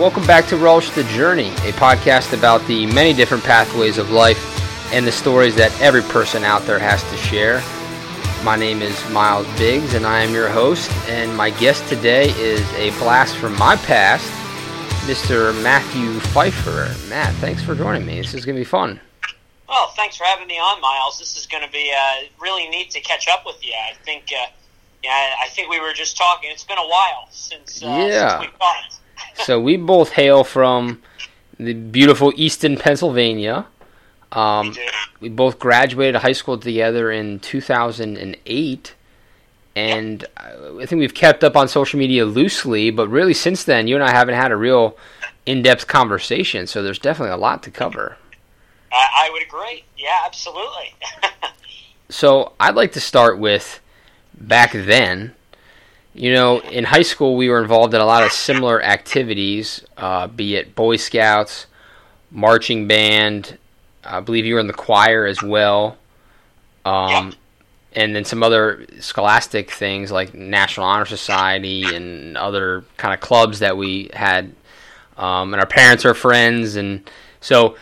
Welcome back to Relish the Journey, a podcast about the many different pathways of life and the stories that every person out there has to share. My name is Miles Biggs, and I am your host. And my guest today is a blast from my past, Mr. Matthew Pfeiffer. Matt, thanks for joining me. This is going to be fun. Well, thanks for having me on, Miles. This is going to be uh, really neat to catch up with you. I think, uh, yeah, I think we were just talking. It's been a while since, uh, Yeah. since we talked. So we both hail from the beautiful Easton, Pennsylvania. Um, We both graduated high school together in 2008 and I think we've kept up on social media loosely but really since then you and I haven't had a real in-depth conversation so there's definitely a lot to cover I, I would agree. Yeah, absolutely. so I'd like to start with back then you know in high school we were involved in a lot of similar activities uh, be it Boy Scouts marching band I believe you were in the choir as well um, and then some other scholastic things like National Honor Society and other kind of clubs that we had. Um, and our parents are friends, and so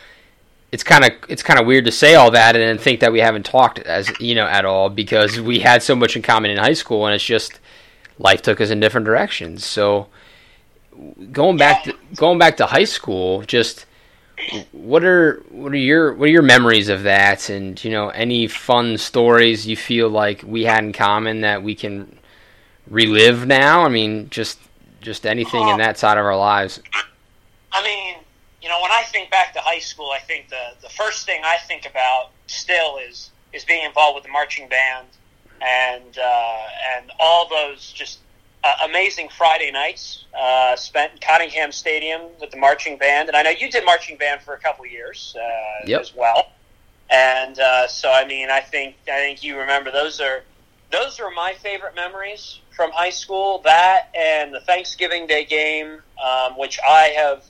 it's kind of it's kind of weird to say all that and then think that we haven't talked as you know at all because we had so much in common in high school, and it's just life took us in different directions. So going back to going back to high school, just what are what are your what are your memories of that? And you know any fun stories you feel like we had in common that we can relive now? I mean just just anything in oh. that side of our lives. I mean, you know, when I think back to high school, I think the the first thing I think about still is is being involved with the marching band and uh, and all those just uh, amazing Friday nights uh, spent in Cottingham Stadium with the marching band. And I know you did marching band for a couple of years uh, Yep. as well. And uh, so, I mean, I think I think you remember those are those are my favorite memories from high school. That and the Thanksgiving Day game, um, which I have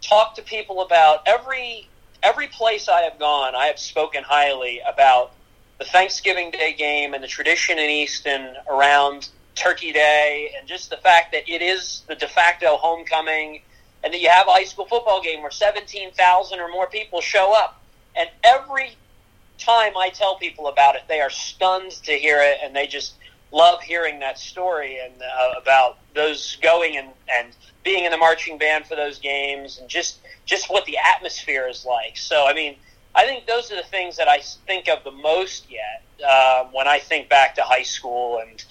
talked to people about every every place I have gone. I have spoken highly about the Thanksgiving Day game and the tradition in Easton around Turkey Day, and just the fact that it is the de facto homecoming, and that you have a high school football game where seventeen thousand or more people show up, and every time I tell people about it, they are stunned to hear it, and they just love hearing that story and uh, about those going and, and being in the marching band for those games, and just just what the atmosphere is like. So, I mean, I think those are the things that I think of the most yet uh, when I think back to high school, and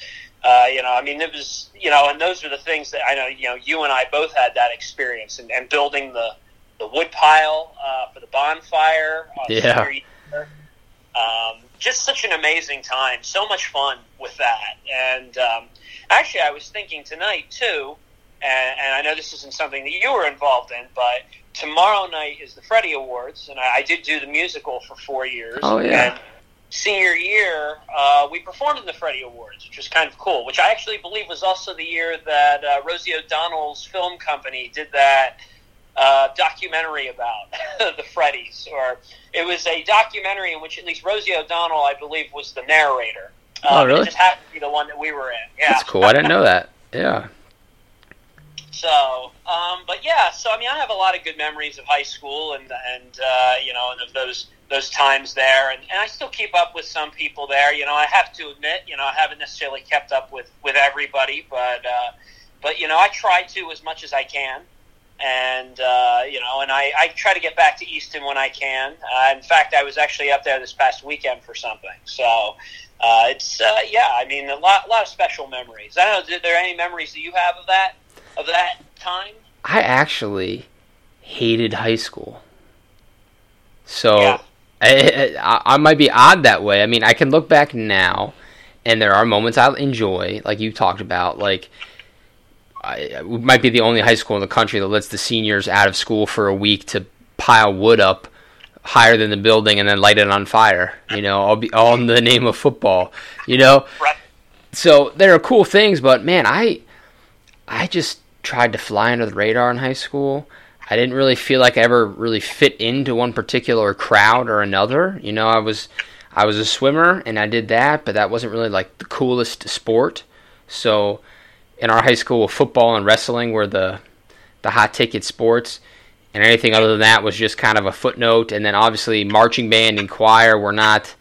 uh, you know, I mean, it was you know, and those are the things that I know. You know, you and I both had that experience, and, and building the the wood pile uh, for the bonfire. Uh, Yeah. Um, just such an amazing time. So much fun with that. And um, actually, I was thinking tonight too, and, and I know this isn't something that you were involved in, but tomorrow night is the Freddie Awards, and I, I did do the musical for four years. Oh, yeah. And senior year, uh, we performed in the Freddie Awards, which was kind of cool. Which I actually believe was also the year that uh, Rosie O'Donnell's film company did that uh, documentary about the Freddies, or it was a documentary in which at least Rosie O'Donnell, I believe, was the narrator. Oh, Um, really? It just happened to be the one that we were in. Yeah, that's cool i didn't know that yeah So, um, but yeah, so I mean, I have a lot of good memories of high school and and uh, you know, and of those those times there, and, and I still keep up with some people there. You know, I have to admit, you know, I haven't necessarily kept up with with everybody, but uh, but you know, I try to as much as I can. And uh, you know, and I, I try to get back to Easton when I can. Uh, in fact, I was actually up there this past weekend for something. So uh, it's uh, yeah, I mean, a lot, a lot of special memories. I don't know. Are there any memories that you have of that of that time? I actually hated high school so Yeah. I, I, I might be odd that way i mean i can look back now and there are moments i enjoy like you talked about like I, we might be the only high school in the country that lets the seniors out of school for a week to pile wood up higher than the building and then light it on fire. You know, all be all in the name of football. You know, Right. so there are cool things, but man, I I just tried to fly under the radar in high school. I didn't really feel like I ever really fit into one particular crowd or another. You know, I was I was a swimmer and I did that, but that wasn't really like the coolest sport. So in our high school, football and wrestling were the the hot ticket sports, and anything other than that was just kind of a footnote. And then obviously marching band and choir were not,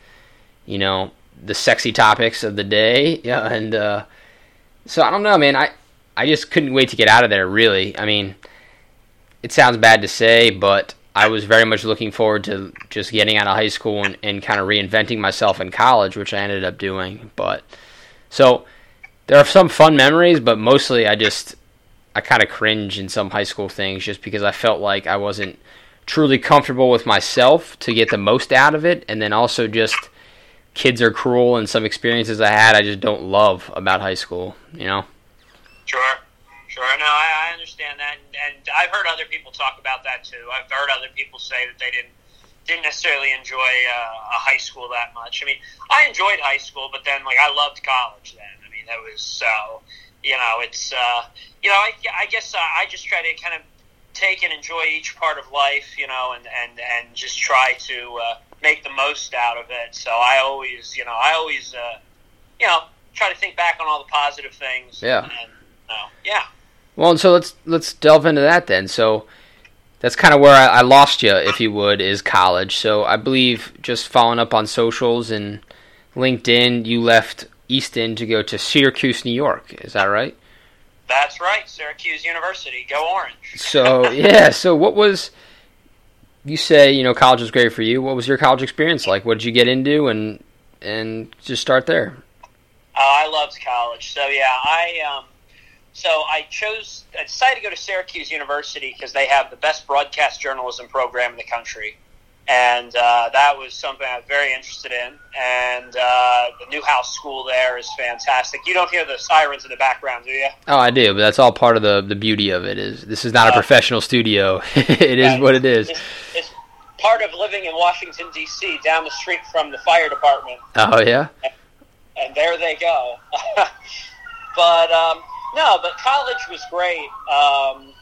you know, the sexy topics of the day. Yeah, and uh, so I don't know, man. I I just couldn't wait to get out of there. Really, I mean, it sounds bad to say, but I was very much looking forward to just getting out of high school and, and kind of reinventing myself in college, which I ended up doing. But so there are some fun memories, but mostly I just I kind of cringe in some high school things just because I felt like I wasn't truly comfortable with myself to get the most out of it, and then also just kids are cruel and some experiences I had I just don't love about high school. You know. Sure. Sure. No, I, I understand that, and, and I've heard other people talk about that too. I've heard other people say that they didn't didn't necessarily enjoy uh, a high school that much. I mean, I enjoyed high school, but then like I loved college then. I mean, that was so. You know, it's uh, you know, I, I guess uh, I just try to kind of take and enjoy each part of life, you know, and and and just try to uh, make the most out of it. So I always, you know, I always, uh, you know, try to think back on all the positive things. Yeah. And, yeah. Well, and so let's let's delve into that then. So that's kind of where I, I, lost you, if you would, is college. So I believe just following up on socials and LinkedIn, you left Easton to go to Syracuse, New York. Is that right? That's right, Syracuse University. Go Orange. so yeah, so what was you say? You know, college was great for you. What was your college experience like? What did you get into, and and just start there? Uh, I loved college. So yeah, I um, so I chose, I decided to go to Syracuse University because they have the best broadcast journalism program in the country. And uh, that was something I was very interested in. And uh, the Newhouse School there is fantastic. You don't hear the sirens in the background, do you? Oh, I do, but that's all part of the, the beauty of it. Is this is not a uh, professional studio? it is what it is. It's, it's part of living in Washington D.C. down the street from the fire department. Oh yeah. And, and there they go. but um, no, but college was great. Um,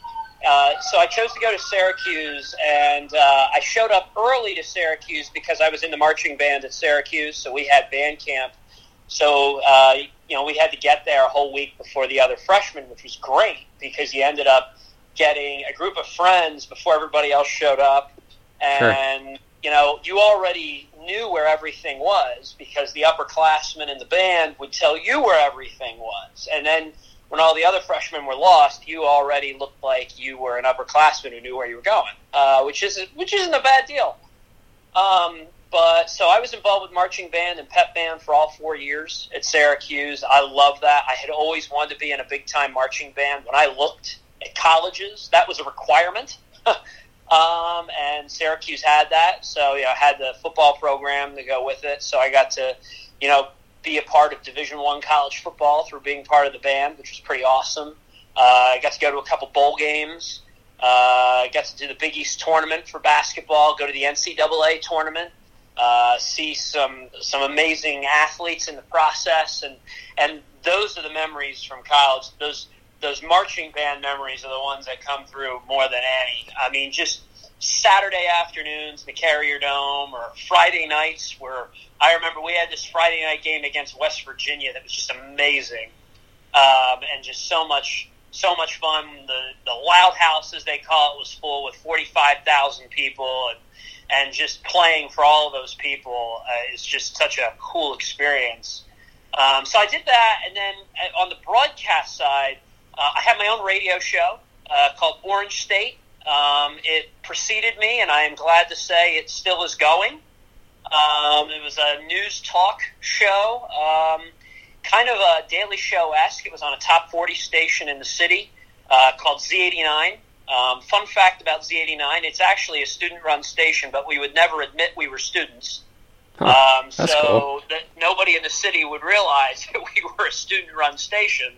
uh, so I chose to go to Syracuse, and uh, I showed up early to Syracuse because I was in the marching band at Syracuse. So we had band camp. So uh, you know we had to get there a whole week before the other freshmen, which was great because you ended up getting a group of friends before everybody else showed up, and sure. you know you already knew where everything was because the upperclassmen in the band would tell you where everything was, and then when all the other freshmen were lost, you already looked like you were an upperclassman who knew where you were going, uh, which isn't which isn't a bad deal. Um, but so I was involved with marching band and pep band for all four years at Syracuse. I love that. I had always wanted to be in a big time marching band. When I looked at colleges, that was a requirement. um, and Syracuse had that, so you know, I had the football program to go with it. So I got to, you know, be a part of Division One college football through being part of the band, which was pretty awesome. Uh, I got to go to a couple bowl games. Uh, I got to do the Big East tournament for basketball. Go to the NCAA tournament. Uh, see some some amazing athletes in the process, and and those are the memories from college. Those those marching band memories are the ones that come through more than any. I mean, just Saturday afternoons, the Carrier Dome, or Friday nights where I remember we had this Friday night game against West Virginia that was just amazing, um, and just so much so much fun. The the Loud House, as they call it, was full with forty five thousand people, and and just playing for all of those people uh, is just such a cool experience. Um, so I did that, and then uh, on the broadcast side, uh, I had my own radio show uh, called Orange State. Um, it preceded me, and I am glad to say it still is going. Um, it was a news talk show, um, kind of a daily show esque. It was on a top 40 station in the city uh, called Z89. Um, fun fact about Z89 it's actually a student run station, but we would never admit we were students. Huh, um, so cool. that nobody in the city would realize that we were a student run station.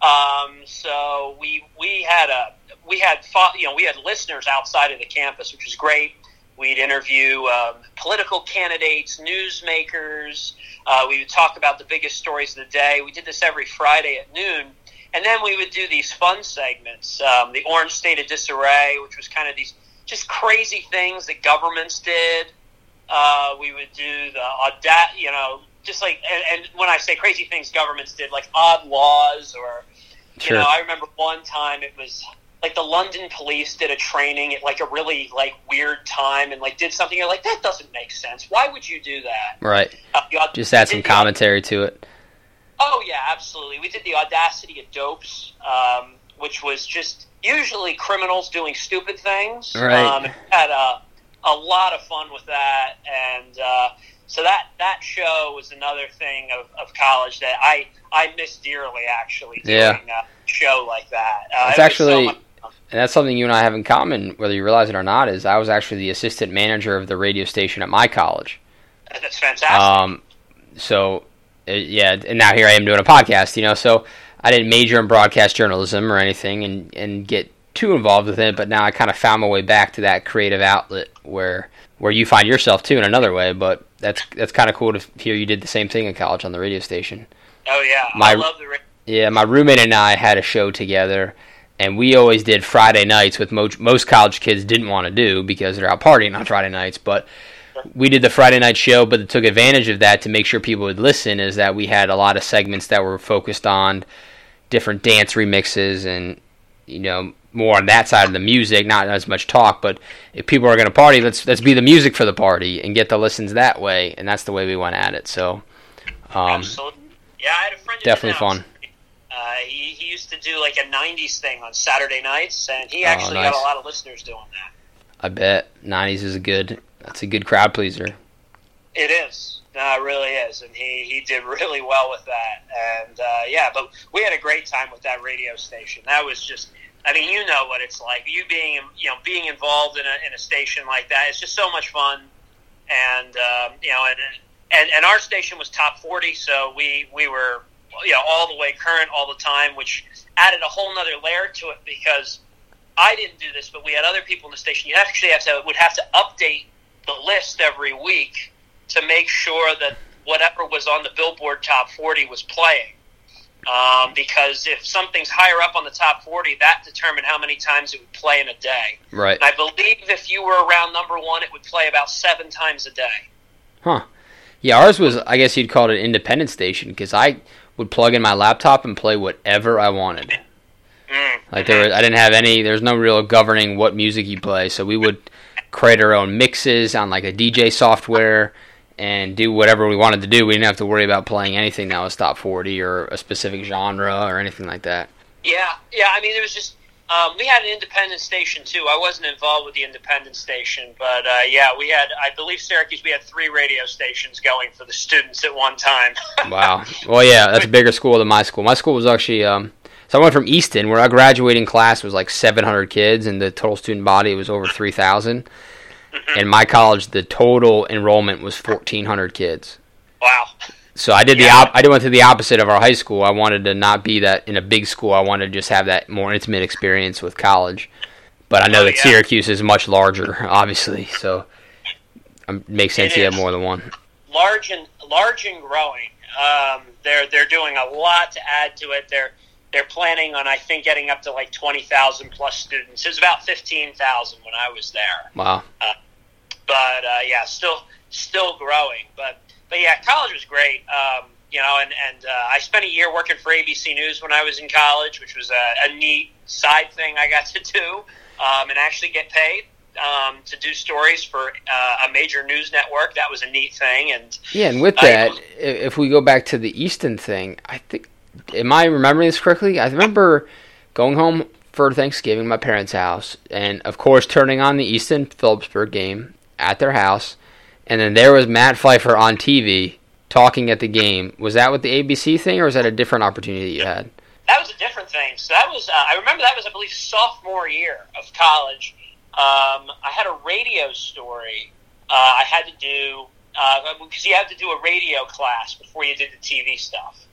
Um, so we we had a we had you know we had listeners outside of the campus, which was great. We'd interview um, political candidates, newsmakers. Uh, we would talk about the biggest stories of the day. We did this every Friday at noon. And then we would do these fun segments, um, the Orange State of Disarray, which was kind of these just crazy things that governments did. Uh, we would do the auda- you know, just like, and, and, when I say crazy things governments did, like odd laws or, sure. you know, I remember one time it was like the London police did a training at like a really like weird time and like did something. You're like, that doesn't make sense. Why would you do that? Right. Uh, Just add some did the- commentary to it. Oh yeah, absolutely. We did the Audacity of Dopes, um, which was just usually criminals doing stupid things. Right. Um, had a, a lot of fun with that, and uh, so that that show was another thing of, of college that I I miss dearly. Actually, doing Yeah. a show like that. Uh, It's it was so actually- And that's something you and I have in common, whether you realize it or not, is I was actually the assistant manager of the radio station at my college. that's fantastic. Um, so, uh, yeah, and now here I am doing a podcast, you know, so I didn't major in broadcast journalism or anything and, and get too involved with it, but now I kind of found my way back to that creative outlet where where you find yourself too in another way, but that's that's kind of cool to hear you did the same thing in college on the radio station. oh yeah, my- I love the. ra- Yeah, my roommate and I had a show together, and we always did Friday nights, with most most college kids didn't want to do because they're out partying on Friday nights. But we did the Friday night show, but it took advantage of that to make sure people would listen. Is that we had a lot of segments that were focused on different dance remixes and you know more on that side of the music, not as much talk. But if people are going to party, let's let's be the music for the party and get the listens that way, and that's the way we went at it. So. Um, Absolutely. Yeah, I had a friend. definitely fun. Uh, he, he used to do like a '90s thing on Saturday nights, and he Oh, actually nice. got a lot of listeners doing that. I bet '90s is a good. That's a good crowd pleaser. It is. No, it really is, and he, he did really well with that. And uh, yeah, but we had a great time with that radio station. That was just. I mean, you know what it's like. You being you know being involved in a in a station like that. It's just so much fun, and um, you know, and, and and our station was top forty, so we we were you know all the way current all the time, which added a whole nother layer to it because I didn't do this, but we had other people in the station. You actually have to would have to update the list every week to make sure that whatever was on the Billboard Top 40 was playing. Um, because if something's higher up on the top 40, that determined how many times it would play in a day. Right. And I believe if you were around number one, it would play about seven times a day. Huh. Yeah, ours was. I guess you'd call it an independent station because I would plug in my laptop and play whatever I wanted. Mm. Like there, was, I didn't have any. There's no real governing what music you play, so we would create our own mixes on like a DJ software and do whatever we wanted to do. We didn't have to worry about playing anything that was top 40 or a specific genre or anything like that. Yeah, yeah. I mean, it was just um, we had an independent station too. I wasn't involved with the independent station, but uh, yeah, we had. I believe Syracuse. We had three radio stations going for the students at one time. Wow. Well, yeah, that's a bigger school than my school. My school was actually. Um, so I went from Easton, where our graduating class was like 700 kids, and the total student body was over 3,000. In my college, the total enrollment was 1,400 kids. wow. So I did the Yeah. op- I went to the opposite of our high school. I wanted to not be that in a big school. I wanted to just have that more intimate experience with college. But I know Oh, that yeah. Syracuse is much larger, obviously. So it makes sense It you have more than one. large and large and growing. Um, they're they're doing a lot to add to it. They're they're planning on I think getting up to like twenty thousand plus students. It was about fifteen thousand when I was there, Wow. but uh, yeah, still still growing. But but yeah, college was great. Um, you know, and and uh, I spent a year working for ABC News when I was in college, which was a, a neat side thing I got to do um, and actually get paid. Um, to do stories for uh, a major news network, that was a neat thing, and Yeah, and with that, i- if we go back to the Easton thing, I think, am I remembering this correctly? I remember going home for Thanksgiving my parents' house, and of course turning on the Easton Phillipsburg game at their house, and then there was Matt Pfeiffer on TV talking at the game. Was that with the ABC thing, or was that a different opportunity you had? That was a different thing. So that was, uh, I remember that was, I believe, sophomore year of college. Um, I had a radio story uh, I had to do, because you had to do a radio class before you did the TV stuff.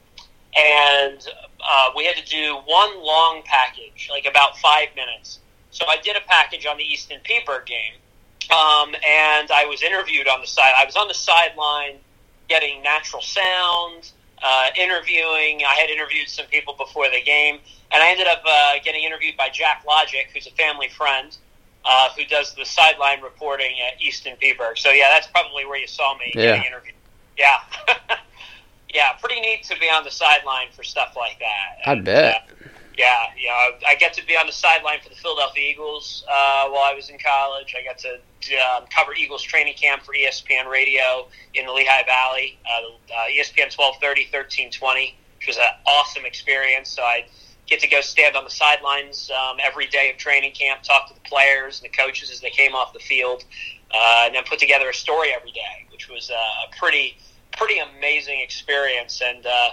And uh, we had to do one long package, like about five minutes. So I did a package on the Easton P'burg game, um, and I was interviewed on the side. I was on the sideline getting natural sound, uh, interviewing. I had interviewed some people before the game, and I ended up uh, getting interviewed by Jack Logic, who's a family friend, uh, who does the sideline reporting at Easton P'burg. So yeah, that's probably where you saw me Yeah. getting interviewed. Yeah, yeah, pretty neat to be on the sideline for stuff like that. I And, bet. uh, Yeah, yeah. I get to be on the sideline for the Philadelphia Eagles uh, while I was in college. I got to um, cover Eagles training camp for ESPN Radio in the Lehigh Valley, uh, uh, ESPN 1230, 1320, which was an awesome experience. So I get to go stand on the sidelines um, every day of training camp, talk to the players and the coaches as they came off the field, uh, and then put together a story every day, which was uh, a pretty pretty amazing experience. And uh,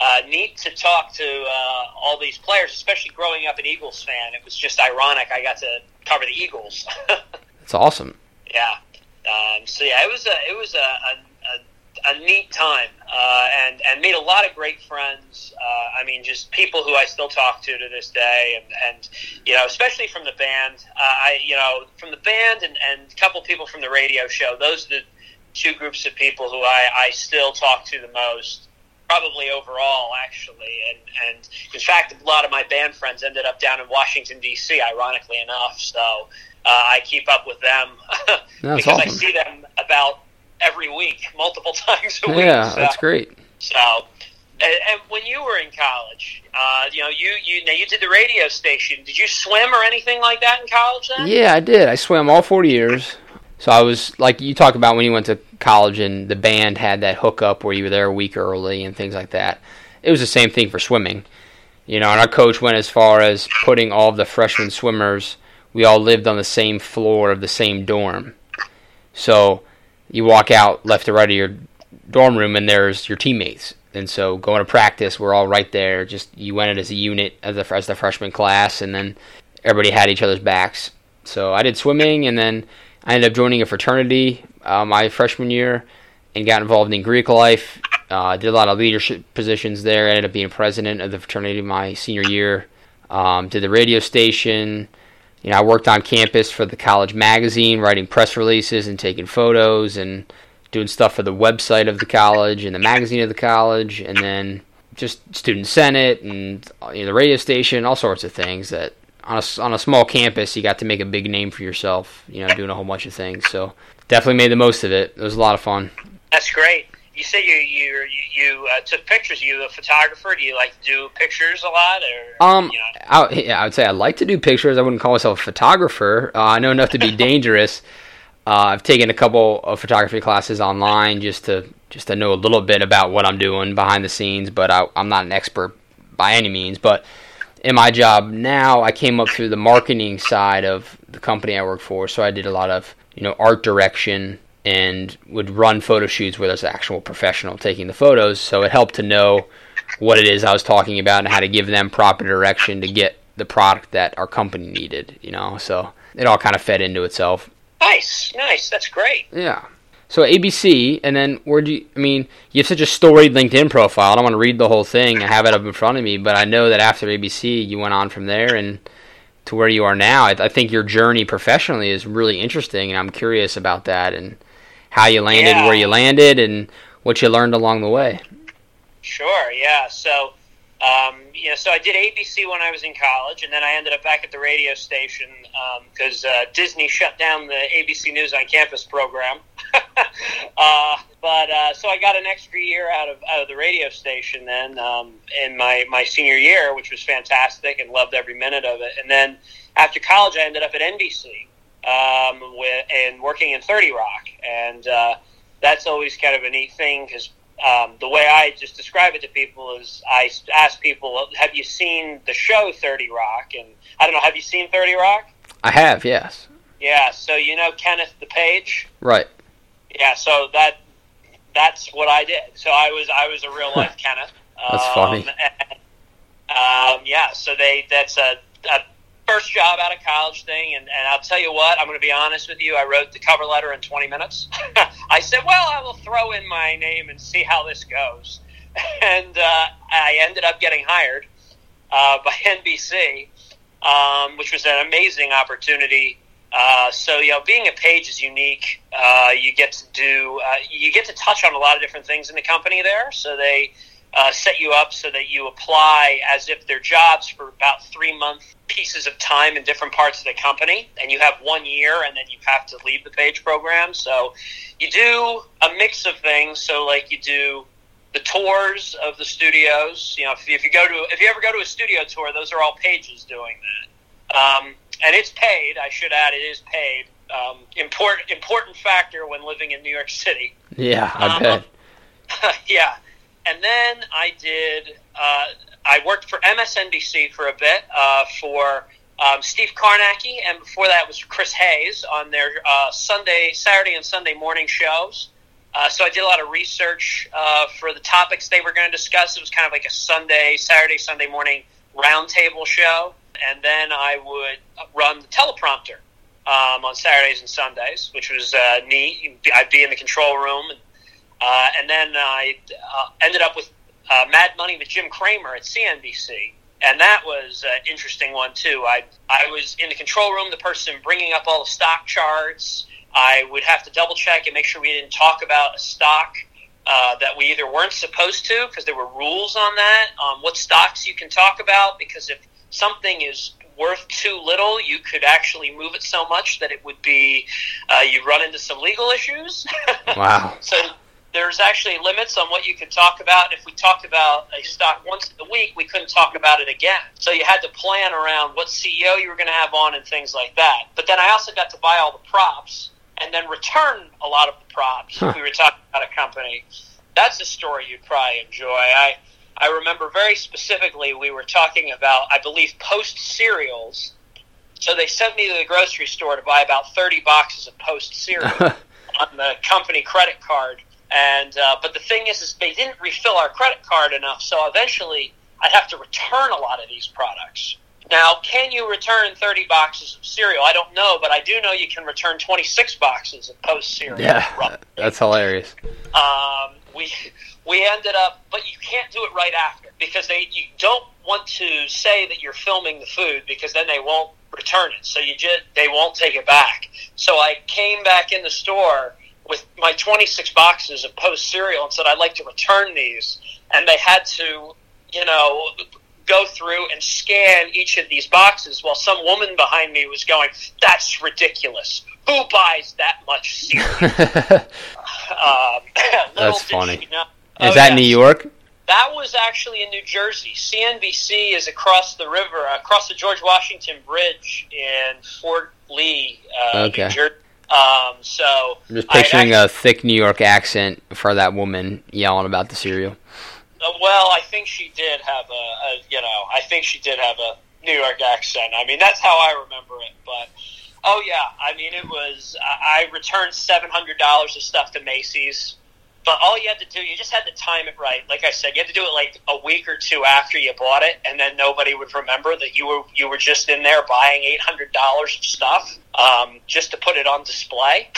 uh, neat to talk to uh, all these players, especially growing up an Eagles fan. It was just ironic. I got to cover the Eagles. That's awesome. Yeah. Um, so yeah, it was a it was a, a, a, a neat time, uh, and and made a lot of great friends. Uh, I mean, just people who I still talk to to this day, and and you know, especially from the band. Uh, I you know from the band and and a couple people from the radio show. Those are the two groups of people who I I still talk to the most probably overall actually. And and in fact a lot of my band friends ended up down in Washington D.C. ironically enough. So uh, I keep up with them because awesome. I see them about every week multiple times a week yeah so, that's great. So and, and when you were in college uh, you know you you now you did the radio station. Did you swim or anything like that in college then? Yeah I did. I swam all four years so I was like you talk about when you went to college and the band had that hookup where you were there a week early and things like that. It was the same thing for swimming. You know, and our coach went as far as putting all the freshman swimmers, we all lived on the same floor of the same dorm. So you walk out left to right of your dorm room and there's your teammates. And so going to practice, we're all right there. Just you went it as a unit as the, as the freshman class, and then everybody had each other's backs. So I did swimming, and then I ended up joining a fraternity uh, my freshman year and got involved in Greek life. Uh, did a lot of leadership positions there. Ended up being president of the fraternity my senior year. Um, did the radio station. You know, I worked on campus for the college magazine, writing press releases and taking photos and doing stuff for the website of the college and the magazine of the college, and then just student senate and you know, the radio station, all sorts of things that on a, on a small campus, you got to make a big name for yourself, you know, doing a whole bunch of things. So definitely made the most of it. It was a lot of fun. That's great. You say you you you uh, took pictures. Are you a photographer? Do you like to do pictures a lot? Or um, you know? I, yeah, I would say I like to do pictures. I wouldn't call myself a photographer. Uh, I know enough to be dangerous. Uh, I've taken a couple of photography classes online just to just to know a little bit about what I'm doing behind the scenes, but I, I'm not an expert by any means. But in my job now, I came up through the marketing side of the company I work for, so I did a lot of you know art direction and would run photo shoots where there's an actual professional taking the photos. So it helped to know what it is I was talking about and how to give them proper direction to get the product that our company needed. You know, so it all kind of fed into itself. Nice, nice. That's great. Yeah. So ABC, and then where do you? I mean, you have such a storied LinkedIn profile. I don't want to read the whole thing. I have it up in front of me, but I know that after ABC, you went on from there and to where you are now. I, I think your journey professionally is really interesting, and I'm curious about that and how you landed yeah. where you landed and what you learned along the way. Sure. Yeah. So um, you know, so I did ABC when I was in college, and then I ended up back at the radio station because um, uh, Disney shut down the ABC News on Campus program. uh, but uh, so I got an extra year out of out of the radio station then um, in my my senior year, which was fantastic and loved every minute of it. And then after college, I ended up at NBC um, with and working in Thirty Rock, and uh, that's always kind of a neat thing because um, the way I just describe it to people is I ask people, "Have you seen the show Thirty Rock?" And I don't know, have you seen Thirty Rock? I have, yes. Yeah, so you know Kenneth the Page, right? Yeah, so that that's what I did. So I was I was a real life Kenneth. that's um, funny. And, um, yeah, so they that's a, a first job out of college thing, and, and I'll tell you what, I'm going to be honest with you. I wrote the cover letter in 20 minutes. I said, well, I will throw in my name and see how this goes. And uh, I ended up getting hired uh, by NBC, um, which was an amazing opportunity. Uh, so you know, being a page is unique. Uh, you get to do, uh, you get to touch on a lot of different things in the company there. So they uh, set you up so that you apply as if they're jobs for about three month pieces of time in different parts of the company, and you have one year, and then you have to leave the page program. So you do a mix of things. So like you do the tours of the studios. You know, if, if you go to if you ever go to a studio tour, those are all pages doing that. Um, and it's paid. I should add, it is paid. Um, important important factor when living in New York City. Yeah, I Um, bet. yeah, and then I did. Uh, I worked for MSNBC for a bit uh, for um, Steve Kornacki, and before that was Chris Hayes on their uh, Sunday, Saturday, and Sunday morning shows. Uh, so I did a lot of research uh, for the topics they were going to discuss. It was kind of like a Sunday, Saturday, Sunday morning roundtable show, and then I would run the teleprompter um, on Saturdays and Sundays, which was uh, neat. I'd be in the control room, and, uh, and then I uh, ended up with uh, Mad Money with Jim Cramer at CNBC, and that was an interesting one too. I I was in the control room, the person bringing up all the stock charts. I would have to double check and make sure we didn't talk about a stock uh, that we either weren't supposed to because there were rules on that, on what stocks you can talk about. Because if something is worth too little, you could actually move it so much that it would be uh, you run into some legal issues. Wow. so there's actually limits on what you could talk about. If we talked about a stock once a week, we couldn't talk about it again. So you had to plan around what CEO you were going to have on and things like that. But then I also got to buy all the props and then return a lot of the props. Huh. We were talking about a company. That's a story you'd probably enjoy. I I remember very specifically we were talking about I believe post cereals. So they sent me to the grocery store to buy about thirty boxes of post cereal on the company credit card. And uh, but the thing is, is they didn't refill our credit card enough. So eventually, I'd have to return a lot of these products. Now, can you return 30 boxes of cereal? I don't know, but I do know you can return 26 boxes of post cereal. yeah, that's hilarious. Um, we we ended up, but you can't do it right after because they you don't want to say that you're filming the food because then they won't return it. So you just they won't take it back. So I came back in the store with my 26 boxes of post cereal and said I'd like to return these, and they had to, you know. Go through and scan each of these boxes while some woman behind me was going, That's ridiculous. Who buys that much cereal? Um, That's funny. she know- Is Oh, that. New York? That was actually in New Jersey. CNBC is across the river, across the George Washington Bridge in Fort Lee, uh, Okay. New Jersey. Um, so I'm just picturing actually- a thick New York accent for that woman yelling about the cereal. Uh, well, I think she did have a, a, you know, I think she did have a New York accent. I mean, that's how I remember it. But oh yeah, I mean, it was. I I returned seven hundred dollars of stuff to Macy's. But all you had to do, you just had to time it right. Like I said, you had to do it like a week or two after you bought it, and then nobody would remember that you were you were just in there buying eight hundred dollars of stuff um, just to put it on display.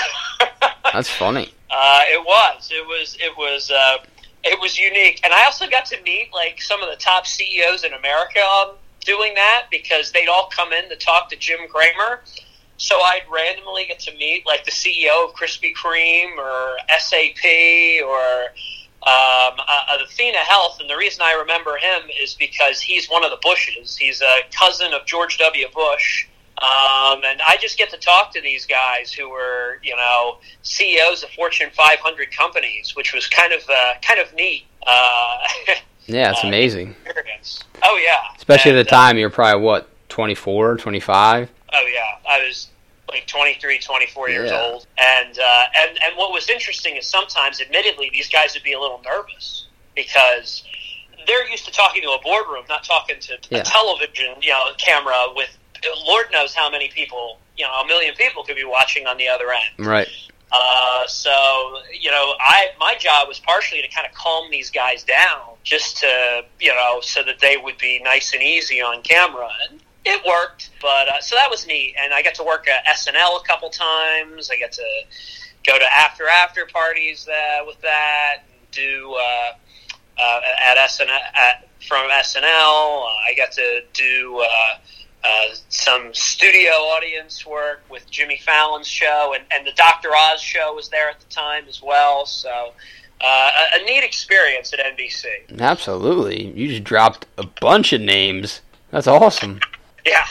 That's funny. Uh, it was. It was. It was. Uh, it was unique, and I also got to meet like some of the top CEOs in America um, doing that because they'd all come in to talk to Jim Cramer. So I'd randomly get to meet like the CEO of Krispy Kreme or SAP or um, uh, Athena Health, and the reason I remember him is because he's one of the Bushes. He's a cousin of George W. Bush. Um, and I just get to talk to these guys who were, you know, CEOs of Fortune 500 companies, which was kind of uh, kind of neat uh, Yeah, it's Uh, amazing. experience. Oh yeah, Especially at the time, you're probably what 24, 25. Oh yeah, I was like 23, 24 years Yeah. old, and uh, and and what was interesting is sometimes, admittedly, these guys would be a little nervous because they're used to talking to a boardroom, not talking to Yeah. a television, you know, camera with Lord knows how many people, you know, a million people could be watching on the other end. Right. Uh, so you know, I my job was partially to kind of calm these guys down, just to you know, so that they would be nice and easy on camera. And it worked, but uh, so that was neat. And I got to work at SNL a couple times. I got to go to after after parties uh, with that. And do uh, uh, at SNL at, from SNL. Uh, I got to do. Uh, uh, some studio audience work with Jimmy Fallon's show, and, and the Dr. Oz show was there at the time as well. So, uh, a, a neat experience at NBC. Absolutely. You just dropped a bunch of names. That's awesome. Yeah,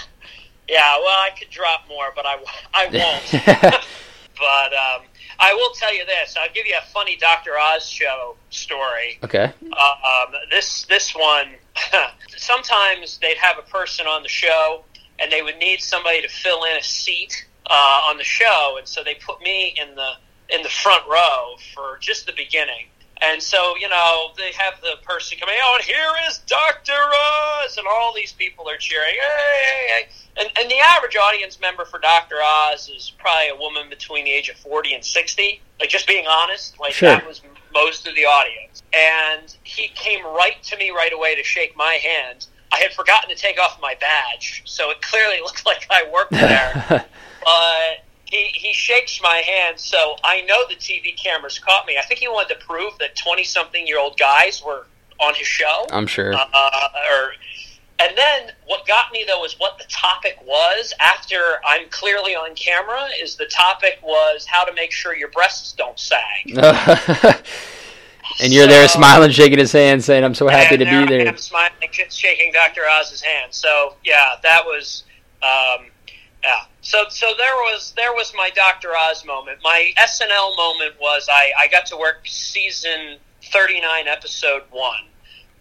yeah. Well, I could drop more, but I, I won't. but um, I will tell you this. I'll give you a funny Dr. Oz show story. Okay. Uh, um, this this one. sometimes they'd have a person on the show, and they would need somebody to fill in a seat uh, on the show, and so they put me in the in the front row for just the beginning. And so, you know, they have the person coming out, and here is Dr. Oz, and all these people are cheering, hey, hey, hey. And, and the average audience member for Dr. Oz is probably a woman between the age of 40 and 60. Like, just being honest, like, Sure. that was most of the audience. And he came right to me right away to shake my hand. I had forgotten to take off my badge, so it clearly looked like I worked there but he, he shakes my hand, so I know the TV cameras caught me. I think he wanted to prove that twenty something year old guys were on his show. I'm sure. Uh, or, and then what got me though is what the topic was. After I'm clearly on camera, is the topic was how to make sure your breasts don't sag. and you're there smiling, shaking his hand, saying, "I'm so happy to be there." am smiling, shaking Dr. Oz's hand. So yeah, that was um. So so there was there was my Dr. Oz moment. My SNL moment was I I got to work season thirty nine, episode one,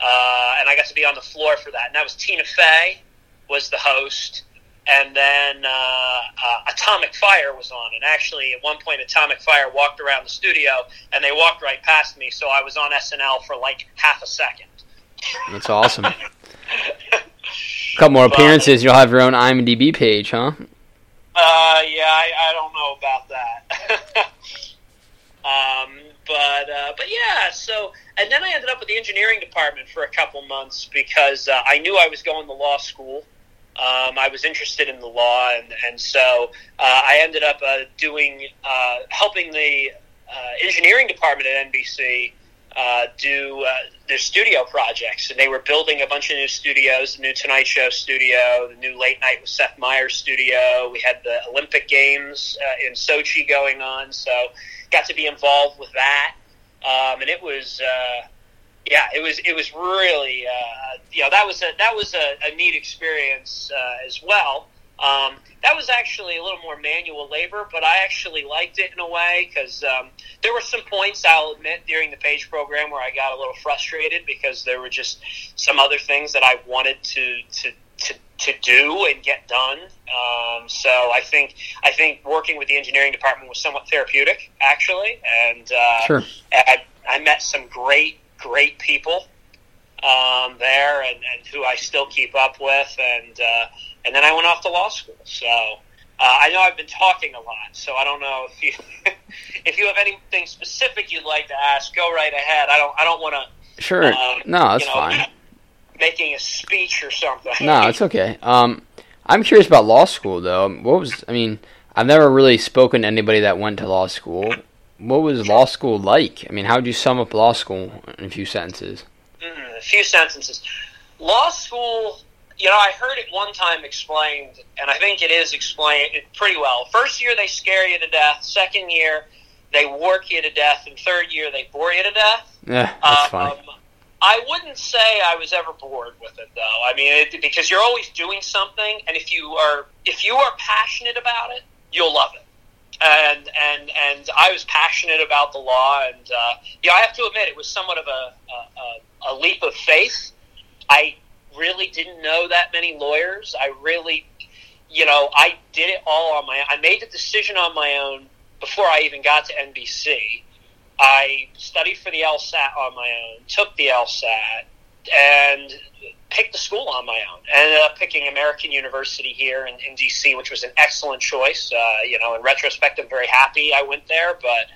uh, and I got to be on the floor for that. And that was Tina Fey was the host. And then uh, uh, Arcade Fire was on, and actually, at one point, Arcade Fire walked around the studio, and they walked right past me, so I was on SNL for like half a second. That's awesome. A couple more But- appearances, you'll have your own IMDb page, huh? Uh, yeah, I, I don't know about that. um, but uh, but yeah, so and then I ended up with the engineering department for a couple months because uh, I knew I was going to law school. Um, I was interested in the law, and and so uh, I ended up uh, doing uh, helping the uh, engineering department at NBC uh, do uh, their studio projects, and they were building a bunch of new studios, the new Tonight Show studio, the new Late Night with Seth Meyers studio. We had the Olympic Games uh, in Sochi going on, so got to be involved with that, um, and it was. Uh, yeah, it was it was really uh, you know that was a that was a, a neat experience uh, as well. Um, that was actually a little more manual labor, but I actually liked it in a way because um, there were some points I'll admit during the page program where I got a little frustrated because there were just some other things that I wanted to to to, to do and get done. Um, so I think I think working with the engineering department was somewhat therapeutic actually, and uh, Sure. I, I met some great great people um, there, and, and who I still keep up with, and uh, and then I went off to law school. So uh, I know I've been talking a lot, so I don't know if you if you have anything specific you'd like to ask, go right ahead. I don't I don't want to Sure. um, no, that's you know, fine. making a speech or something. No, it's okay. Um, I'm curious about law school though. What was? I mean, I've never really spoken to anybody that went to law school. What was law school like? I mean, how would you sum up law school in a few sentences? Mm, a few sentences. Law school, you know, I heard it one time explained, and I think it is explained pretty well. First year, they scare you to death. Second year, they work you to death. And third year, they bore you to death. Yeah, that's Um, funny. I wouldn't say I was ever bored with it, though. I mean, it, because you're always doing something, and if you are if you are passionate about it, you'll love it. And and and I was passionate about the law, and uh, yeah, I have to admit it was somewhat of a, a, a, a leap of faith. I really didn't know that many lawyers. I really, you know, I did it all on my. I made the decision on my own before I even got to NBC. I studied for the LSAT on my own, took the LSAT, and picked the school on my own. Ended up picking American University here in, in DC, which was an excellent choice. Uh, you know, in retrospect, I'm very happy I went there. But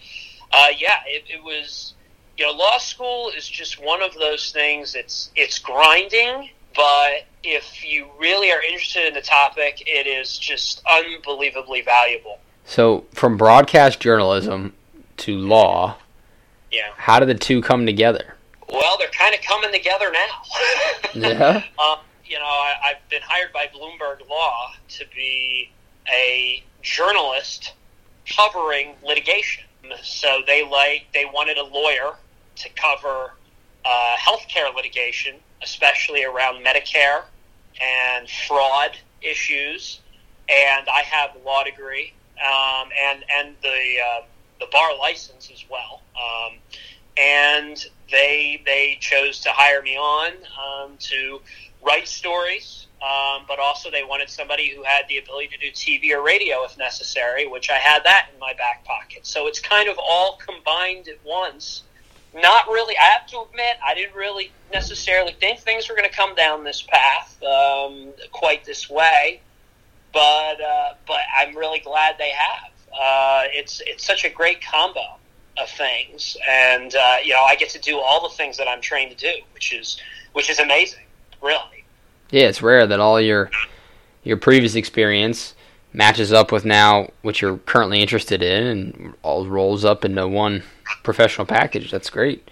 uh, yeah, it, it was. You know, law school is just one of those things. It's it's grinding, but if you really are interested in the topic, it is just unbelievably valuable. So, from broadcast journalism to law, Yeah. how did the two come together? Well, they're kind of coming together now. Yeah? Um, you know, I, I've been hired by Bloomberg Law to be a journalist covering litigation. So they like they wanted a lawyer to cover uh, healthcare litigation, especially around Medicare and fraud issues. And I have a law degree, um, and and the uh, the bar license as well. Um, and they they chose to hire me on um, to write stories, um, but also they wanted somebody who had the ability to do TV or radio if necessary, which I had that in my back pocket. So it's kind of all combined at once. Not really. I have to admit, I didn't really necessarily think things were going to come down this path um, quite this way, but uh, but I'm really glad they have. Uh, it's it's such a great combo of things, and uh, you know I get to do all the things that I'm trained to do, which is which is amazing, really. Yeah, it's rare that all your your previous experience matches up with now what you're currently interested in, and all rolls up into one professional package. That's great.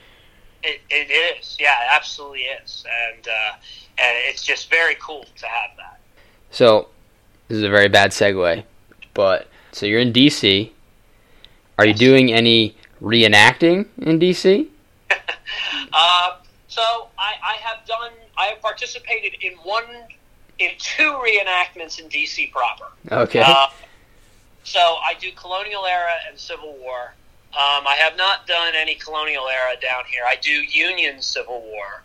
It, it is, yeah, it absolutely is, and uh, and it's just very cool to have that. So, this is a very bad segue, but so you're in DC. Are you doing any reenacting in DC? uh, so I, I have done. I have participated in one, in two reenactments in DC proper. Okay. Uh, so I do colonial era and Civil War. Um, I have not done any colonial era down here. I do Union Civil War.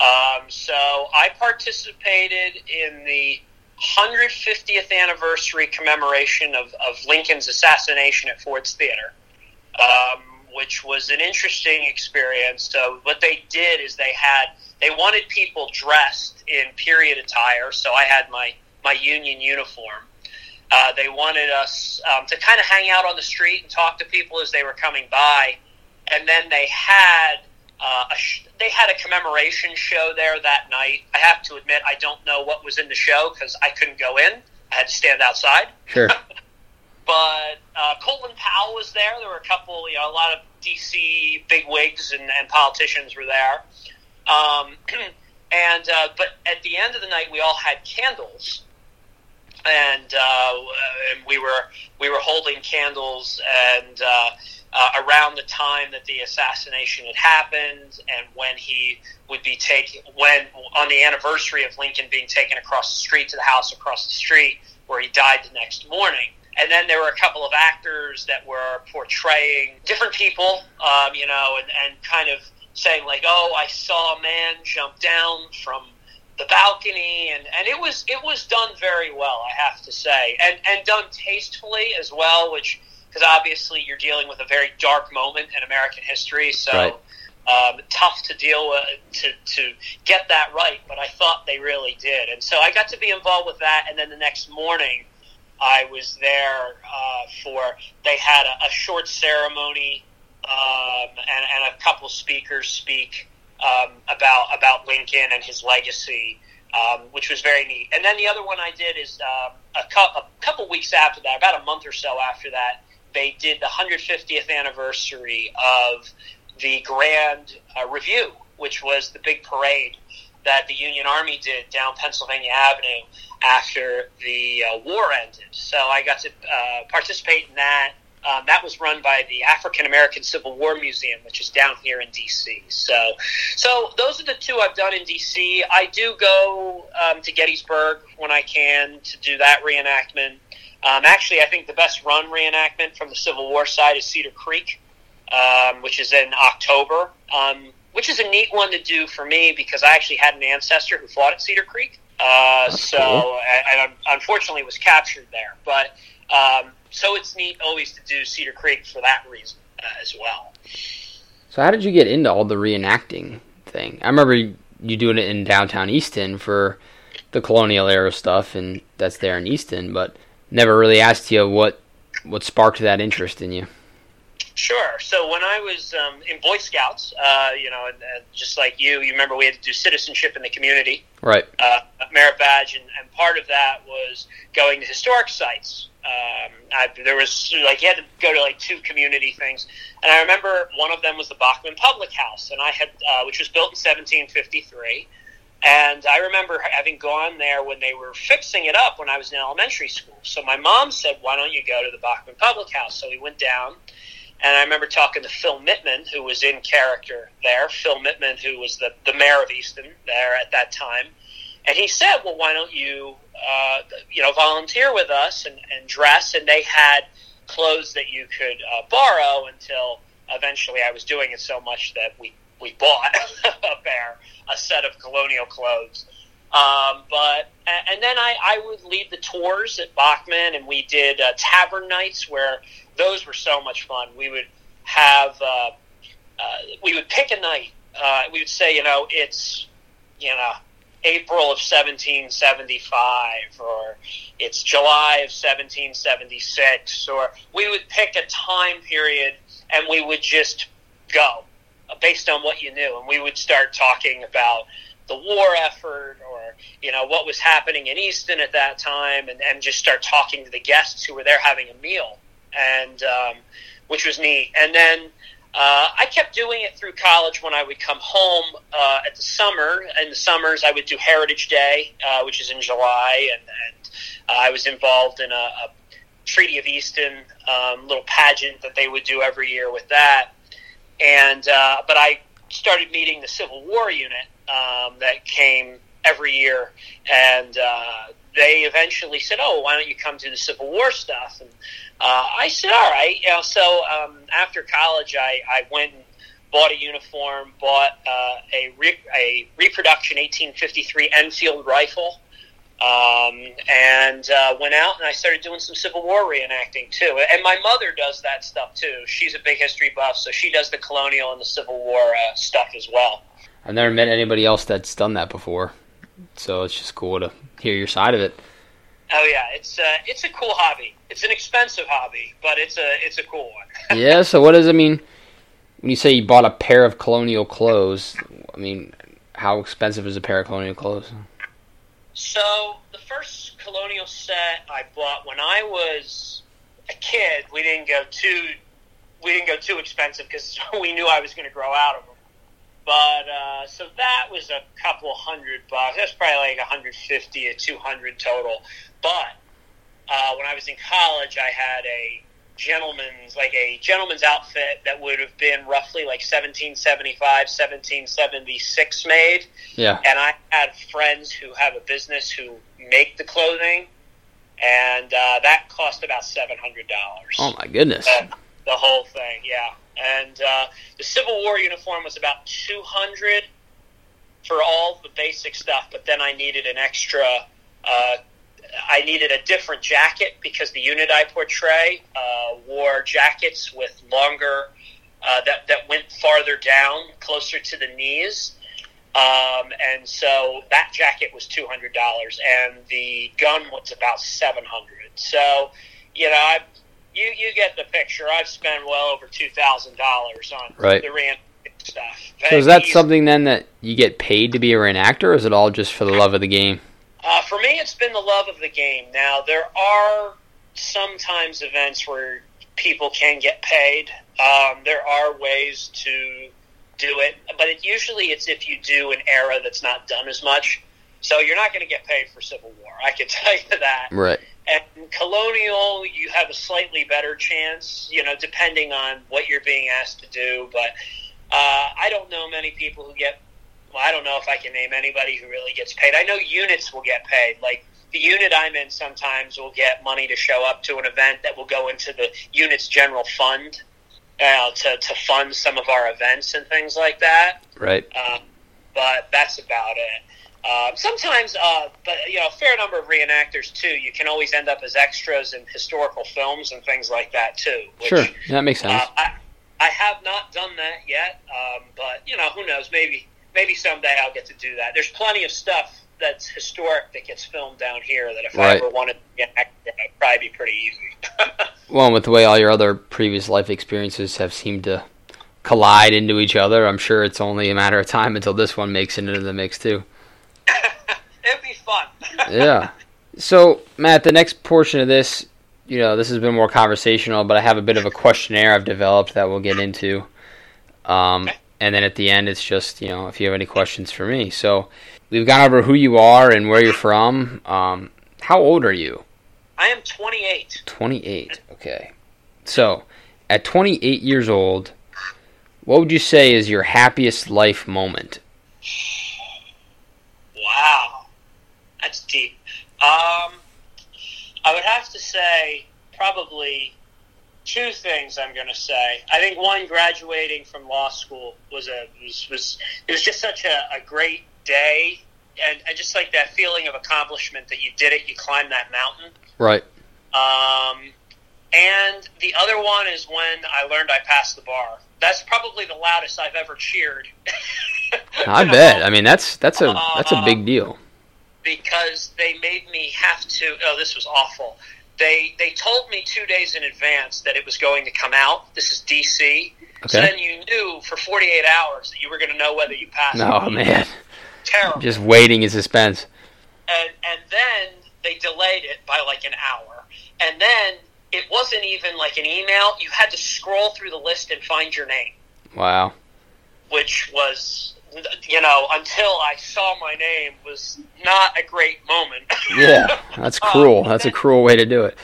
Um, so I participated in the 150th anniversary commemoration of, of Lincoln's assassination at Ford's Theater, um, which was an interesting experience. So what they did is they had they wanted people dressed in period attire. So I had my my Union uniform. Uh, they wanted us um, to kind of hang out on the street and talk to people as they were coming by, and then they had uh, a sh- they had a commemoration show there that night. I have to admit, I don't know what was in the show because I couldn't go in. I had to stand outside. Sure. but uh, Colin Powell was there. There were a couple, you know, a lot of DC big wigs and, and politicians were there. Um, and uh, but at the end of the night, we all had candles, and uh, and we were we were holding candles and. Uh, uh, around the time that the assassination had happened and when he would be taken, when on the anniversary of Lincoln being taken across the street to the house across the street where he died the next morning. And then there were a couple of actors that were portraying different people, um, you know, and, and kind of saying like, "Oh, I saw a man jump down from the balcony," and, and it was it was done very well, I have to say, and and done tastefully as well, which because obviously you're dealing with a very dark moment in American history. So Right. um, tough to deal with to to get that right. But I thought they really did, and so I got to be involved with that. And then the next morning, I was there uh, for they had a, a short ceremony um, and, and a couple speakers speak um, about about Lincoln and his legacy. Um, which was very neat. And then the other one I did is um, a, a couple weeks after that, about a month or so after that, they did the 150th anniversary of the Grand uh, Review, which was the big parade that the Union Army did down Pennsylvania Avenue after the uh, war ended. So I got to uh, participate in that. Um, that was run by the African American Civil War Museum, which is down here in D.C. So, so those are the two I've done in D.C. I do go um, to Gettysburg when I can to do that reenactment. Um, actually, I think the best run reenactment from the Civil War side is Cedar Creek, um, which is in October, um, which is a neat one to do for me because I actually had an ancestor who fought at Cedar Creek. Uh, so, cool. and, and unfortunately was captured there. But um, so it's neat always to do Cedar Creek for that reason uh, as well. So how did you get into all the reenacting thing? I remember you doing it in downtown Easton for the colonial era stuff, and that's there in Easton, but never really asked you what what sparked that interest in you. Sure. So when I was um, in Boy Scouts, uh, you know, and, and just like you, you remember we had to do citizenship in the community, Right. uh, merit badge, and, and part of that was going to historic sites. Um, I, there was like you had to go to like two community things, and I remember one of them was the Bachmann Public House, and I had uh, which was built in 1753. And I remember having gone there when they were fixing it up when I was in elementary school. So my mom said, "Why don't you go to the Bachmann Public House?" So we went down, and I remember talking to Phil Mitman, who was in character there. Phil Mitman, who was the, the mayor of Easton there at that time. And he said, well, why don't you, uh, you know, volunteer with us and, and dress? And they had clothes that you could uh, borrow until eventually I was doing it so much that we we bought a pair, a set of colonial clothes. Um, but and then I, I would lead the tours at Bachmann, and we did uh, tavern nights where those were so much fun. We would have uh, uh, we would pick a night. Uh, we would say, you know, it's you know April of 1775, or it's July of 1776, or we would pick a time period and we would just go based on what you knew, and we would start talking about the war effort or you know what was happening in Easton at that time, and, and just start talking to the guests who were there having a meal, and um, which was neat. And then uh, I kept doing it through college when I would come home uh, at the summer. In the summers, I would do Heritage Day, uh, which is in July, and, and uh, I was involved in a, a Treaty of Easton um, little pageant that they would do every year with that. And uh, but I started meeting the Civil War unit um, that came every year, and uh, they eventually said, "Oh, why don't you come to the Civil War stuff?" And uh, I said, "All right." You know, so um, after college, I, I went and bought a uniform, bought uh, a re- a reproduction 1853 Enfield rifle. Um, and uh, went out and I started doing some Civil War reenacting too. And my mother does that stuff too. She's a big history buff, so she does the colonial and the Civil War uh, stuff as well. I've never met anybody else that's done that before, so it's just cool to hear your side of it. Oh yeah, it's uh, it's a cool hobby. It's an expensive hobby, but it's a it's a cool one. yeah. So what does it mean when you say you bought a pair of colonial clothes? I mean, how expensive is a pair of colonial clothes? So the first colonial set I bought when I was a kid, we didn't go too we didn't go too expensive because we knew I was going to grow out of them. But uh, so that was a couple hundred bucks. That's probably like 150 to 200 total. But uh, when I was in college, I had a gentleman's like a gentleman's outfit that would have been roughly like 1775 1776 made. Yeah. And i had friends who have a business who make the clothing. And uh, that cost about $700 oh my goodness. Uh, the whole thing yeah and uh, the civil war uniform was about 200 for all the basic stuff but then i needed an extra uh, I needed a different jacket because the unit I portray uh, wore jackets with longer uh, that that went farther down, closer to the knees. Um, and so that jacket was two hundred dollars, and the gun was about seven hundred. So, you know, I, you you get the picture. I've spent well over two thousand dollars on right. the reenacting stuff. So is that something then that you get paid to be a reenactor, or is it all just for the love of the game? Uh, for me, it's been the love of the game. Now, there are sometimes events where people can get paid. Um, there are ways to do it, but it, usually it's if you do an era that's not done as much. So you're not going to get paid for Civil War. I can tell you that. Right. And Colonial, you have a slightly better chance, you know, depending on what you're being asked to do. But uh, I don't know many people who get well, I don't know if I can name anybody who really gets paid. I know units will get paid. Like the unit I'm in sometimes will get money to show up to an event that will go into the unit's general fund uh, to, to fund some of our events and things like that. Right. Uh, but that's about it. Uh, sometimes, uh, but you know, a fair number of reenactors too. You can always end up as extras in historical films and things like that too. Which, sure, that makes sense. Uh, I, I have not done that yet, um, but you know, who knows? Maybe maybe someday I'll get to do that. There's plenty of stuff that's historic that gets filmed down here that if right. I ever wanted to active, it'd probably be pretty easy. well, with the way all your other previous life experiences have seemed to collide into each other, I'm sure it's only a matter of time until this one makes it into the mix too. It'd be fun. yeah. So, Matt, the next portion of this, you know, this has been more conversational, but I have a bit of a questionnaire I've developed that we'll get into. Um, and then at the end it's just you know if you have any questions for me. So we've gone over who you are and where you're from. Um, how old are you? I am 28. 28. Okay. So at 28 years old, what would you say is your happiest life moment? Wow, that's deep. Um, I would have to say probably two things I'm going to say. I think one, graduating from law school was a was, was it was just such a, a great day, and, and just like that feeling of accomplishment that you did it, you climbed that mountain. Right. Um, and the other one is when I learned I passed the bar. That's probably the loudest I've ever cheered. I bet. I mean, that's that's a that's a big um, deal. Because they made me have to. Oh, this was awful. They they told me two days in advance that it was going to come out. This is DC. Okay. So then you knew for 48 hours that you were going to know whether you passed. Oh man, terrible. Just waiting in suspense. And and then they delayed it by like an hour, and then it wasn't even like an email. You had to scroll through the list and find your name. Wow. Which was, you know, until I saw my name, was not a great moment. yeah, that's um, cruel. That's a cruel way to do it.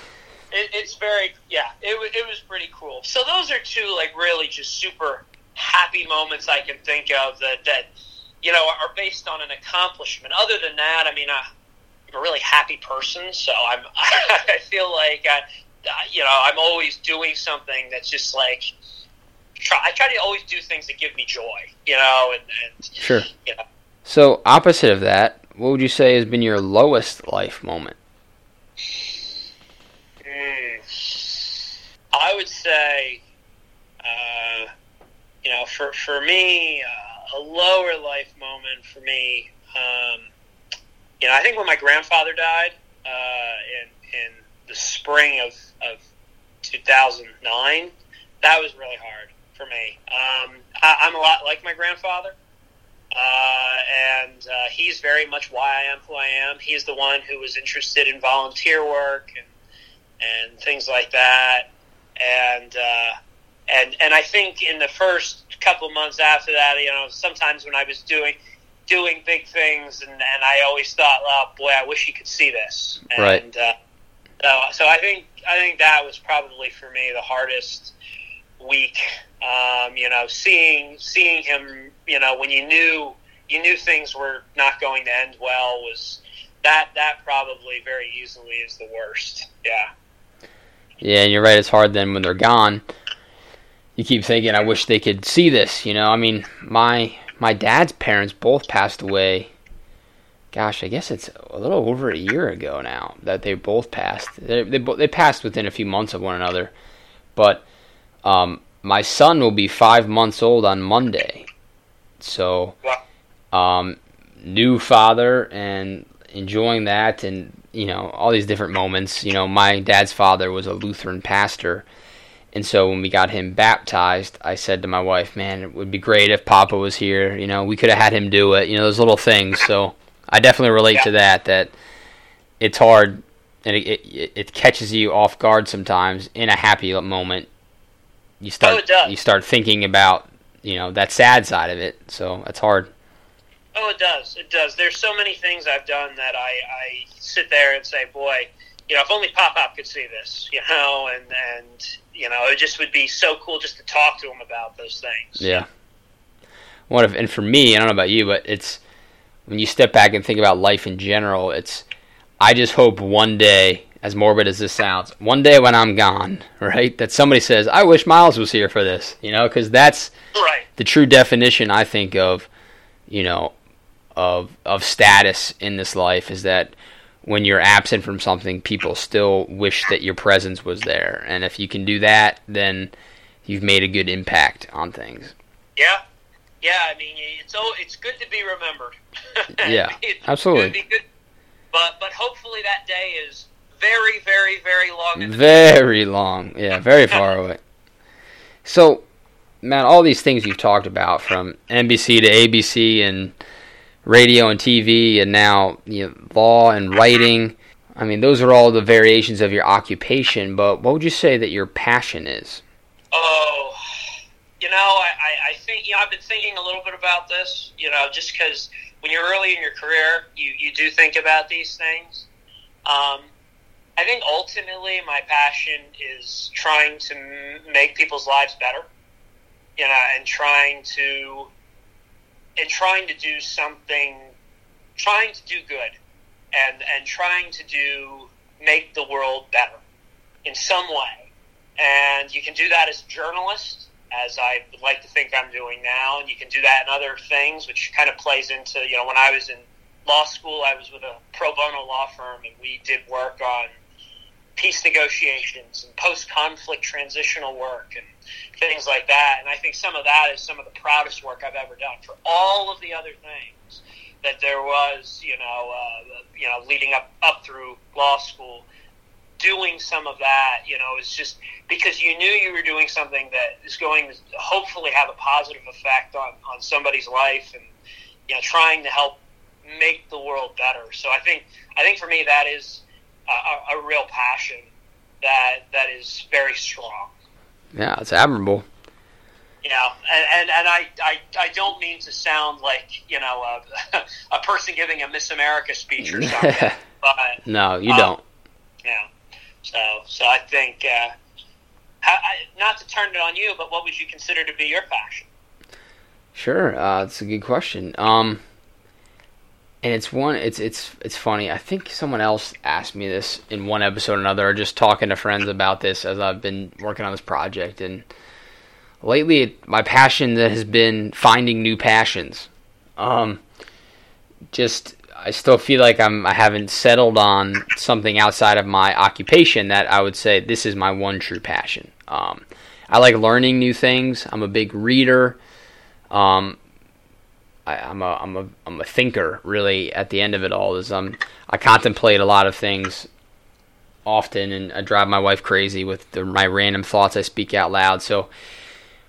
it it's very, yeah, it, it was pretty cool. So those are two, like, really just super happy moments I can think of that, that you know, are based on an accomplishment. Other than that, I mean, I, I'm a really happy person, so I'm. I feel like I, you know, I'm always doing something that's just like. Try, I try to always do things that give me joy, you know, and, and sure. You know. So opposite of that, what would you say has been your lowest life moment? Mm, I would say, uh, you know, for for me, uh, a lower life moment for me. Um, you know, I think when my grandfather died uh, in in the spring of, of 2009, that was really hard for me. Um, I, am a lot like my grandfather, uh, and uh, he's very much why I am who I am. He's the one who was interested in volunteer work and and things like that, and uh, and and I think in the first couple months after that, you know, sometimes when I was doing doing big things, and, and I always thought, oh boy, I wish you could see this, and, right. Uh, so, so I think I think that was probably for me the hardest week. Um, you know, seeing seeing him, you know, when you knew you knew things were not going to end well was that that probably very easily is the worst. Yeah. Yeah, and you're right. It's hard then when they're gone. You keep thinking, I wish they could see this. You know, I mean, my my dad's parents both passed away gosh, I guess it's a little over a year ago now that they both passed. They they, they passed within a few months of one another, but um, my son will be five months old on Monday, so um, new father and enjoying that and you know all these different moments. You know, my dad's father was a Lutheran pastor. And so when we got him baptized, I said to my wife, "Man, it would be great if Papa was here. You know, we could have had him do it. You know, those little things." So I definitely relate yeah. to that. That it's hard and it, it, it catches you off guard sometimes in a happy moment. You start oh, you start thinking about you know that sad side of it. So it's hard. Oh, it does. It does. There's so many things I've done that I, I sit there and say, boy, you know, if only Pop Pop could see this, you know, and and you know, it just would be so cool just to talk to him about those things. Yeah. What if? And for me, I don't know about you, but it's when you step back and think about life in general, it's I just hope one day, as morbid as this sounds, one day when I'm gone, right, that somebody says, "I wish Miles was here for this," you know, because that's right. the true definition I think of, you know, of of status in this life is that when you're absent from something, people still wish that your presence was there, and if you can do that, then you've made a good impact on things. Yeah, yeah. I mean, it's oh, it's good to be remembered. yeah, absolutely. Good, but but hopefully that day is very very very long. Very long. Yeah, very far away. So, man, all these things you've talked about from NBC to ABC and radio and TV and now you know, law and writing. I mean, those are all the variations of your occupation. But what would you say that your passion is? Oh, you know, I, I think you know I've been thinking a little bit about this. You know, just because when you're early in your career, you, you do think about these things. Um, I think ultimately my passion is trying to m- make people's lives better, you know, and trying to and trying to do something, trying to do good, and and trying to do make the world better in some way. and you can do that as a journalist, as I would like to think I'm doing now, and you can do that in other things, which kind of plays into you know when I was in law school, I was with a pro bono law firm, and we did work on peace negotiations and post conflict transitional work and things like that. And I think some of that is some of the proudest work I've ever done. For all of the other things that there was, you know, uh, you know, leading up up through law school, doing some of that, you know, is just because you knew you were doing something that is going to hopefully have a positive effect on on somebody's life and you know trying to help make the world better. So I think I think for me that is a, a real passion that that is very strong. Yeah, it's admirable. You know, and, and, and I, I, I don't mean to sound like, you know, a, a person giving a Miss America speech or something. but, no, you um, don't. Yeah. So, so I think, uh, I, not to turn it on you, but what would you consider to be your passion? Sure, uh, that's a good question. Um, and it's one it's it's it's funny. I think someone else asked me this in one episode or another, or just talking to friends about this as I've been working on this project. And lately, it, my passion that has been finding new passions. Um, just I still feel like I'm I haven't settled on something outside of my occupation that I would say this is my one true passion. Um, I like learning new things. I'm a big reader. Um, I, am a I'm a I'm a thinker really. At the end of it all, is um I contemplate a lot of things often, and I drive my wife crazy with the, my random thoughts I speak out loud. So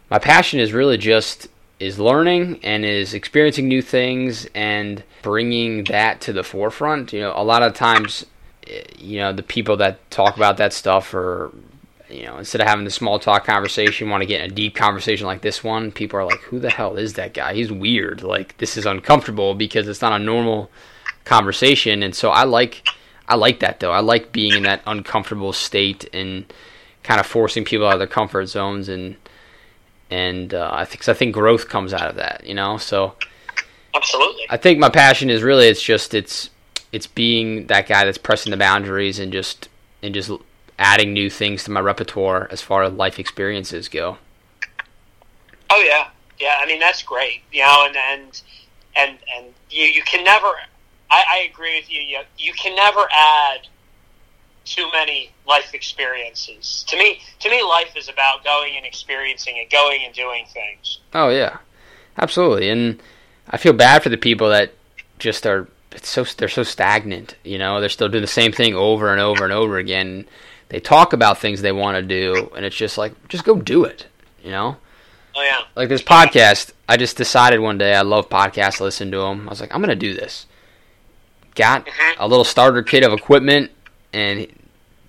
my passion is really just is learning and is experiencing new things and bringing that to the forefront. You know, a lot of times, eh, you know, the people that talk about that stuff are you know, instead of having the small talk conversation, want to get in a deep conversation like this one, people are like, who the hell is that guy? He's weird. Like, this is uncomfortable because it's not a normal conversation. And so I like, I like that though. I like being in that uncomfortable state and kind of forcing people out of their comfort zones. And, and, uh, I think, I think growth comes out of that, you know? So, absolutely. I think my passion is really, it's just, it's, it's being that guy that's pressing the boundaries and just, and just adding new things to my repertoire as far as life experiences go. Oh yeah, yeah. I mean that's great, you know, and and and and you you can never. I, I agree with you. you. You can never add too many life experiences. To me, to me, life is about going and experiencing it, going and doing things. Oh yeah, absolutely. And I feel bad for the people that just are. It's so they're so stagnant. You know, they're still doing the same thing over and over and over again they talk about things they want to do, and it's just like, just go do it, you know? Oh, yeah. Like this podcast, I just decided one day I love podcasts, listen to them. I was like, I'm going to do this. Got mm-hmm. a little starter kit of equipment, and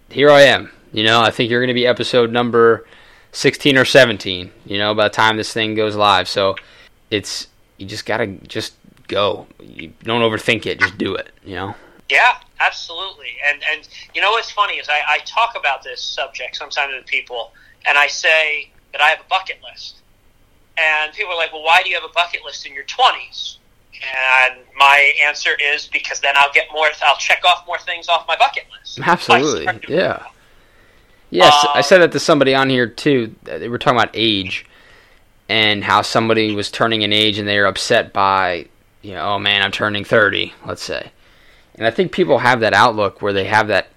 here I am. You know, I think you're going to be episode number 16 or 17, you know, by the time this thing goes live. So it's, you just got to just go. You don't overthink it, just do it, you know? Yeah, absolutely. And and you know what's funny is I, I talk about this subject sometimes with people, and I say that I have a bucket list, and people are like, "Well, why do you have a bucket list in your 20s?" And my answer is because then I'll get more. I'll check off more things off my bucket list. Absolutely, yeah. Yes, um, I said that to somebody on here too. They were talking about age and how somebody was turning an age and they were upset by, you know, oh man, I'm turning 30, let's say. And I think people have that outlook where they have that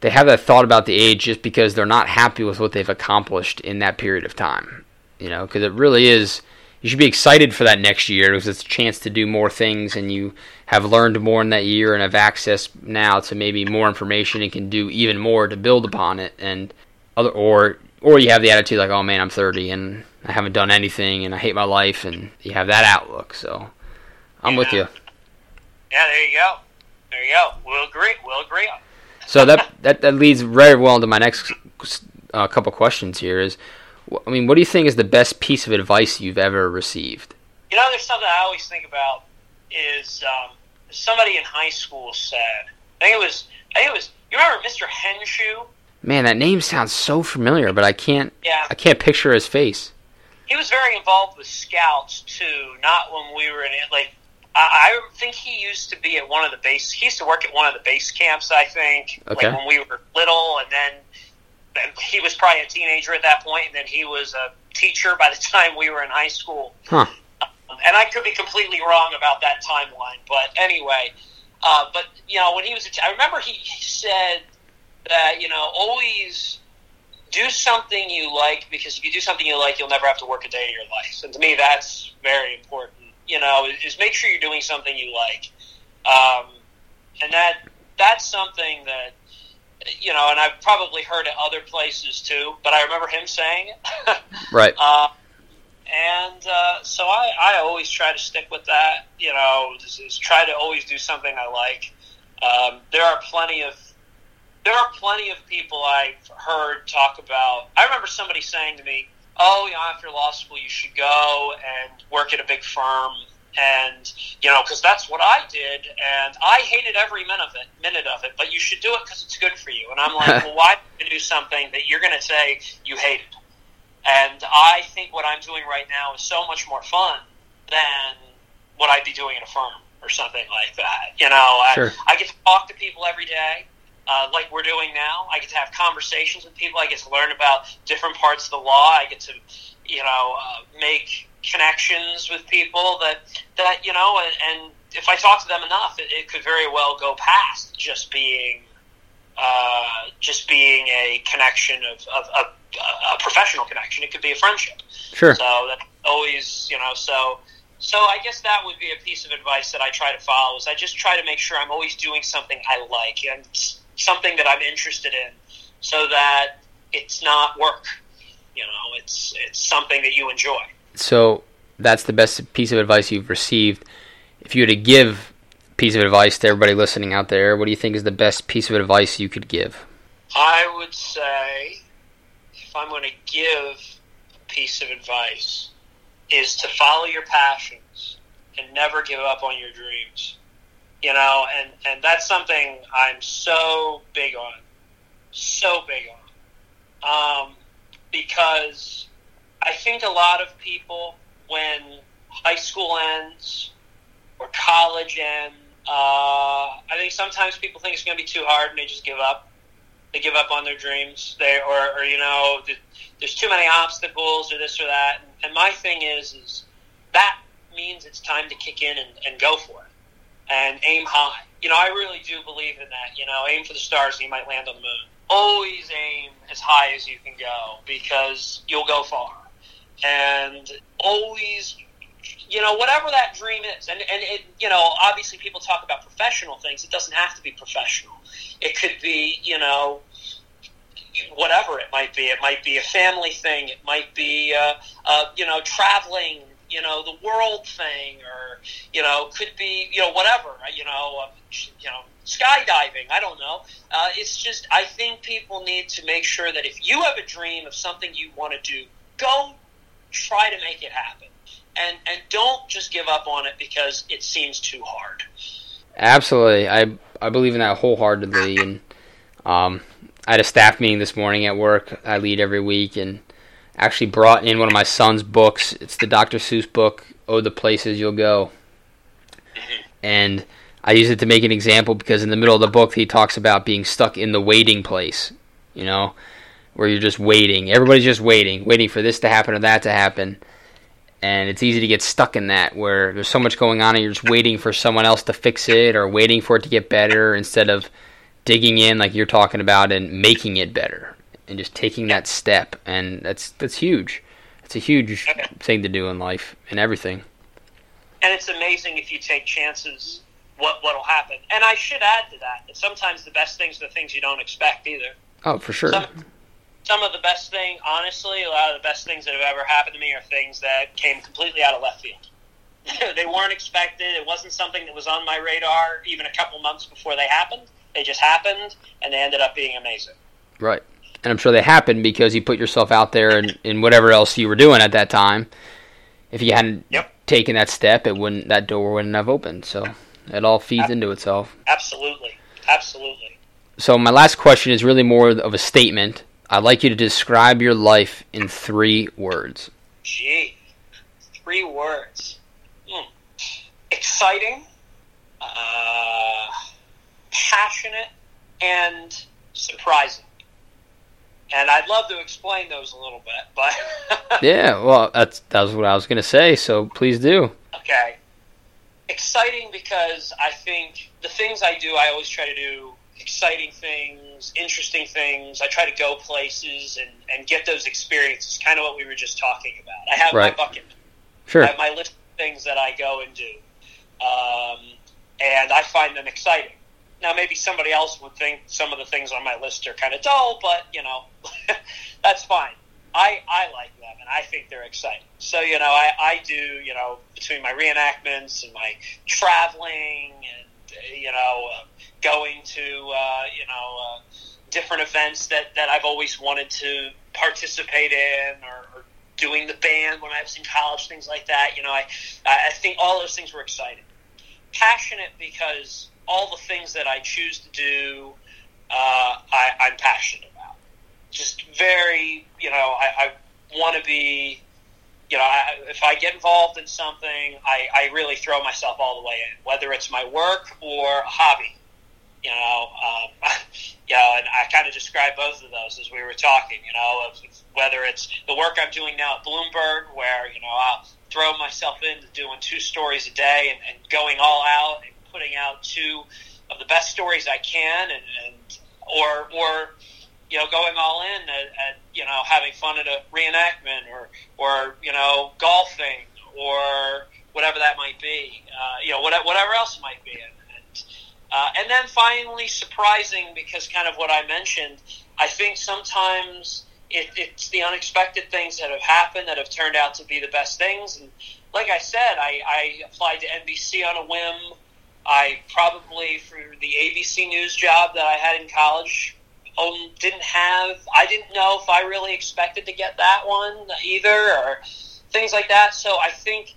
they have that thought about the age just because they're not happy with what they've accomplished in that period of time. You know, because it really is. You should be excited for that next year because it's a chance to do more things, and you have learned more in that year and have access now to maybe more information and can do even more to build upon it. And other, or or you have the attitude like, oh man, I'm 30 and I haven't done anything and I hate my life, and you have that outlook. So I'm yeah. with you. Yeah, there you go. There you go. We'll agree. We'll agree on. so that, that that leads very well into my next uh, couple questions here. Is I mean, what do you think is the best piece of advice you've ever received? You know, there's something I always think about. Is um, somebody in high school said? I think it was. I think it was. You remember Mr. Henshu? Man, that name sounds so familiar, but I can't. Yeah. I can't picture his face. He was very involved with scouts too. Not when we were in it, like I think he used to be at one of the base. He used to work at one of the base camps. I think, okay. like when we were little, and then he was probably a teenager at that point, and then he was a teacher by the time we were in high school. Huh. Um, and I could be completely wrong about that timeline, but anyway. Uh, but you know, when he was, a t- I remember he said that you know always do something you like because if you do something you like, you'll never have to work a day of your life. And to me, that's very important. You know, is make sure you're doing something you like, um, and that that's something that you know, and I've probably heard it other places too. But I remember him saying it. right. Uh, and uh, so I, I always try to stick with that. You know, just, just try to always do something I like. Um, there are plenty of there are plenty of people I've heard talk about. I remember somebody saying to me, "Oh, you know, after law school, you should go and work at a big firm." And you know, because that's what I did, and I hated every minute of it. Minute of it, but you should do it because it's good for you. And I'm like, well, why do something that you're going to say you hated? And I think what I'm doing right now is so much more fun than what I'd be doing in a firm or something like that. You know, sure. I, I get to talk to people every day uh, like we're doing now. I get to have conversations with people. I get to learn about different parts of the law. I get to, you know, uh, make connections with people that that you know, and, and if I talk to them enough, it, it could very well go past just being uh, just being a connection of, of, of a professional connection. It could be a friendship. Sure. So that always, you know, so so I guess that would be a piece of advice that I try to follow. Is I just try to make sure I'm always doing something I like and something that I'm interested in, so that it's not work. You know, it's it's something that you enjoy. So that's the best piece of advice you've received. If you were to give a piece of advice to everybody listening out there, what do you think is the best piece of advice you could give? I would say, if I'm going to give a piece of advice, is to follow your passions and never give up on your dreams you know, and and that's something I'm so big on, so big on, um, because I think a lot of people when high school ends or college ends, uh, I think sometimes people think it's going to be too hard and they just give up. They give up on their dreams. They or, or you know, there's too many obstacles or this or that. And my thing is, is that means it's time to kick in and, and go for it and aim high. You know, I really do believe in that. You know, aim for the stars and you might land on the moon. Always aim as high as you can go because you'll go far. And always, you know, whatever that dream is, and, and it, you know, obviously people talk about professional things. It doesn't have to be professional. It could be, you know, whatever it might be. It might be a family thing. It might be, uh, uh, you know, traveling you know, the world thing, or you know, could be you know whatever, you know, uh, you know, skydiving. I don't know. Uh, it's just I think people need to make sure that if you have a dream of something you want to do, go try to make it happen, and and don't just give up on it because it seems too hard. Absolutely, I I believe in that wholeheartedly, and um, I had a staff meeting this morning at work. I lead every week, and actually brought in one of my son's books. It's the Dr. Seuss book, Oh, the Places You'll Go. And I use it to make an example because in the middle of the book, he talks about being stuck in the waiting place, you know, where you're just waiting. Everybody's just waiting, waiting for this to happen or that to happen. And it's easy to get stuck in that where there's so much going on and you're just waiting for someone else to fix it or waiting for it to get better instead of digging in like you're talking about and making it better and just taking that step, and that's that's huge. It's a huge thing to do in life and everything. And it's amazing if you take chances. What what'll happen? And I should add to that that sometimes the best things are the things you don't expect either. Oh, for sure. Some, some of the best thing, honestly, a lot of the best things that have ever happened to me are things that came completely out of left field. they weren't expected. It wasn't something that was on my radar even a couple months before they happened. They just happened, and they ended up being amazing. Right and I'm sure they happened because you put yourself out there and in whatever else you were doing at that time. If you hadn't yep. taken that step, it wouldn't that door wouldn't have opened. So it all feeds into itself. Absolutely, absolutely. So my last question is really more of a statement. I'd like you to describe your life in three words. Gee, three words. Hmm. Exciting, uh, passionate, and surprising. And I'd love to explain those a little bit, but yeah, well, that's that was what I was going to say. So please do. Okay, exciting because I think the things I do, I always try to do exciting things, interesting things. I try to go places and, and get those experiences. Kind of what we were just talking about. I have right. my bucket. Sure. I have my list of things that I go and do, um, and I find them exciting. Now, maybe somebody else would think some of the things on my list are kind of dull, but you know, that's fine. I, I like them and I think they're exciting. So, you know, I, I do, you know, between my reenactments and my traveling and, you know, uh, going to, uh, you know, uh, different events that, that I've always wanted to participate in or, or doing the band when I was in college, things like that. You know, I, I think all those things were exciting. Passionate because all the things that I choose to do, uh, I, I'm passionate about. Just very, you know, I, I want to be, you know, I, if I get involved in something, I, I really throw myself all the way in, whether it's my work or a hobby. You know, um, you know, and I kind of describe both of those as we were talking. You know, of whether it's the work I'm doing now at Bloomberg, where you know I'll throw myself into doing two stories a day and, and going all out and putting out two of the best stories I can, and, and or or you know going all in at, at you know having fun at a reenactment or or you know golfing or whatever that might be, uh, you know whatever, whatever else it might be, and and, uh, and then finally surprising because kind of what I mentioned, I think sometimes. It, it's the unexpected things that have happened that have turned out to be the best things. And like I said, I, I applied to NBC on a whim. I probably for the ABC News job that I had in college um, didn't have. I didn't know if I really expected to get that one either, or things like that. So I think,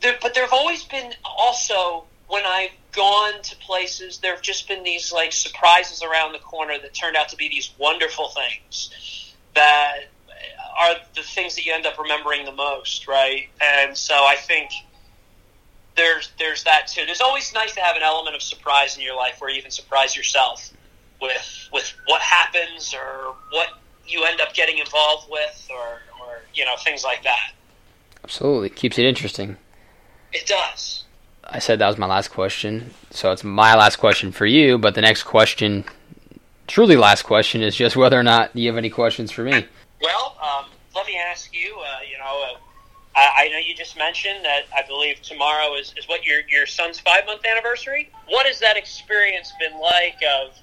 there, but there have always been also when I've gone to places, there have just been these like surprises around the corner that turned out to be these wonderful things that are the things that you end up remembering the most, right? And so I think there's there's that too. There's always nice to have an element of surprise in your life where you can surprise yourself with with what happens or what you end up getting involved with or, or you know things like that. Absolutely, keeps it interesting. It does. I said that was my last question, so it's my last question for you. But the next question, truly last question, is just whether or not you have any questions for me. Well, um, let me ask you. Uh, you know, uh, I, know you just mentioned that I believe tomorrow is, is what your your son's five month anniversary. What has that experience been like of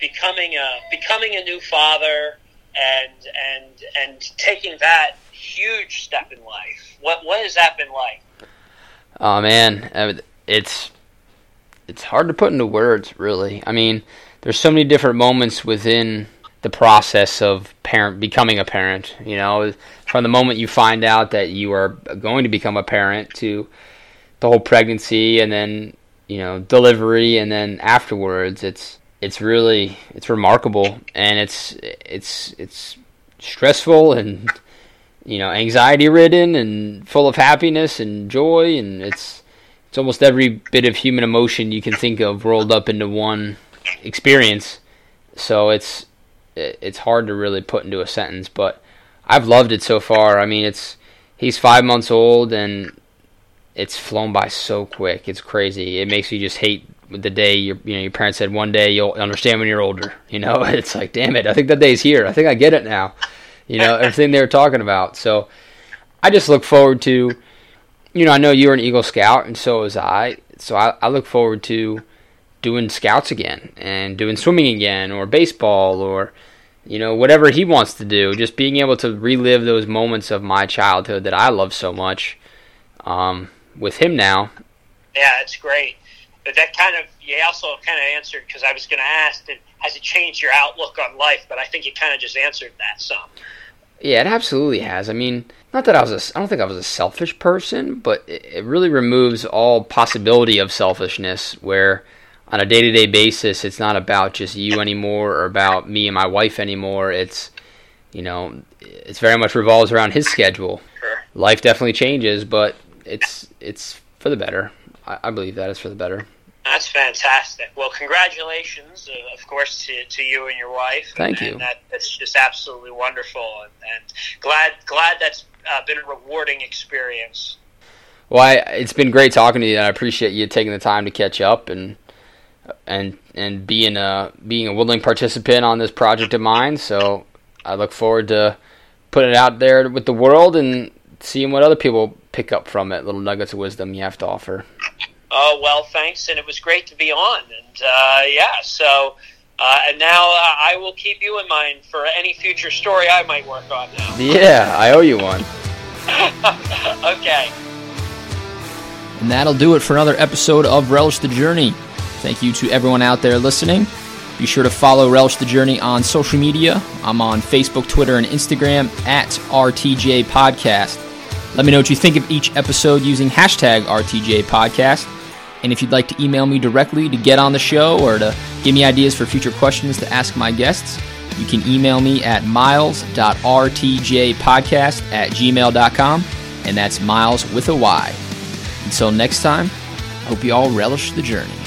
becoming a becoming a new father and and and taking that huge step in life? What what has that been like? Oh man, it's it's hard to put into words, really. I mean, there's so many different moments within the process of parent becoming a parent. You know, from the moment you find out that you are going to become a parent to the whole pregnancy, and then you know delivery, and then afterwards, it's it's really it's remarkable, and it's it's it's stressful and you know anxiety ridden and full of happiness and joy, and it's it's almost every bit of human emotion you can think of rolled up into one experience. So it's it's hard to really put into a sentence, but I've loved it so far. I mean, it's he's five months old and it's flown by so quick. It's crazy. It makes you just hate the day your you know your parents said one day you'll understand when you're older. You know, it's like damn it. I think that day's here. I think I get it now. You know everything they were talking about. So I just look forward to. You know, I know you're an Eagle Scout, and so is I. So I, I look forward to doing scouts again and doing swimming again or baseball or you know whatever he wants to do just being able to relive those moments of my childhood that i love so much um, with him now. Yeah it's great. But that kind of you also kind of answered because i was going to ask that has it changed your outlook on life? But i think you kind of just answered that some. Yeah it absolutely has. I mean not that i was a, i don't think i was a selfish person but it, it really removes all possibility of selfishness where on a day to day basis, it's not about just you anymore or about me and my wife anymore. It's, you know, it's very much revolves around his schedule. Sure. Life definitely changes, but it's it's for the better. I, I believe that is for the better. That's fantastic. Well, congratulations, uh, of course, to, to you and your wife. Thank and, you. And that, that's just absolutely wonderful, and, and glad glad that's uh, been a rewarding experience. Well, I, it's been great talking to you, and I appreciate you taking the time to catch up and and and being a being a willing participant on this project of mine. So I look forward to putting it out there with the world and seeing what other people pick up from it. Little nuggets of wisdom you have to offer. Oh well, thanks, and it was great to be on. And uh, yeah, so uh, and now uh, I will keep you in mind for any future story I might work on. Now. Yeah, I owe you one. okay. And that'll do it for another episode of Relish the Journey. Thank you to everyone out there listening. Be sure to follow Relish the Journey on social media. I'm on Facebook, Twitter, and Instagram at RTJ Podcast. Let me know what you think of each episode using hashtag RTJ Podcast. And if you'd like to email me directly to get on the show or to give me ideas for future questions to ask my guests, you can email me at myles.rtjpodcast at gmail.com. And that's Myles with a Y. Until next time, I hope you all relish the journey.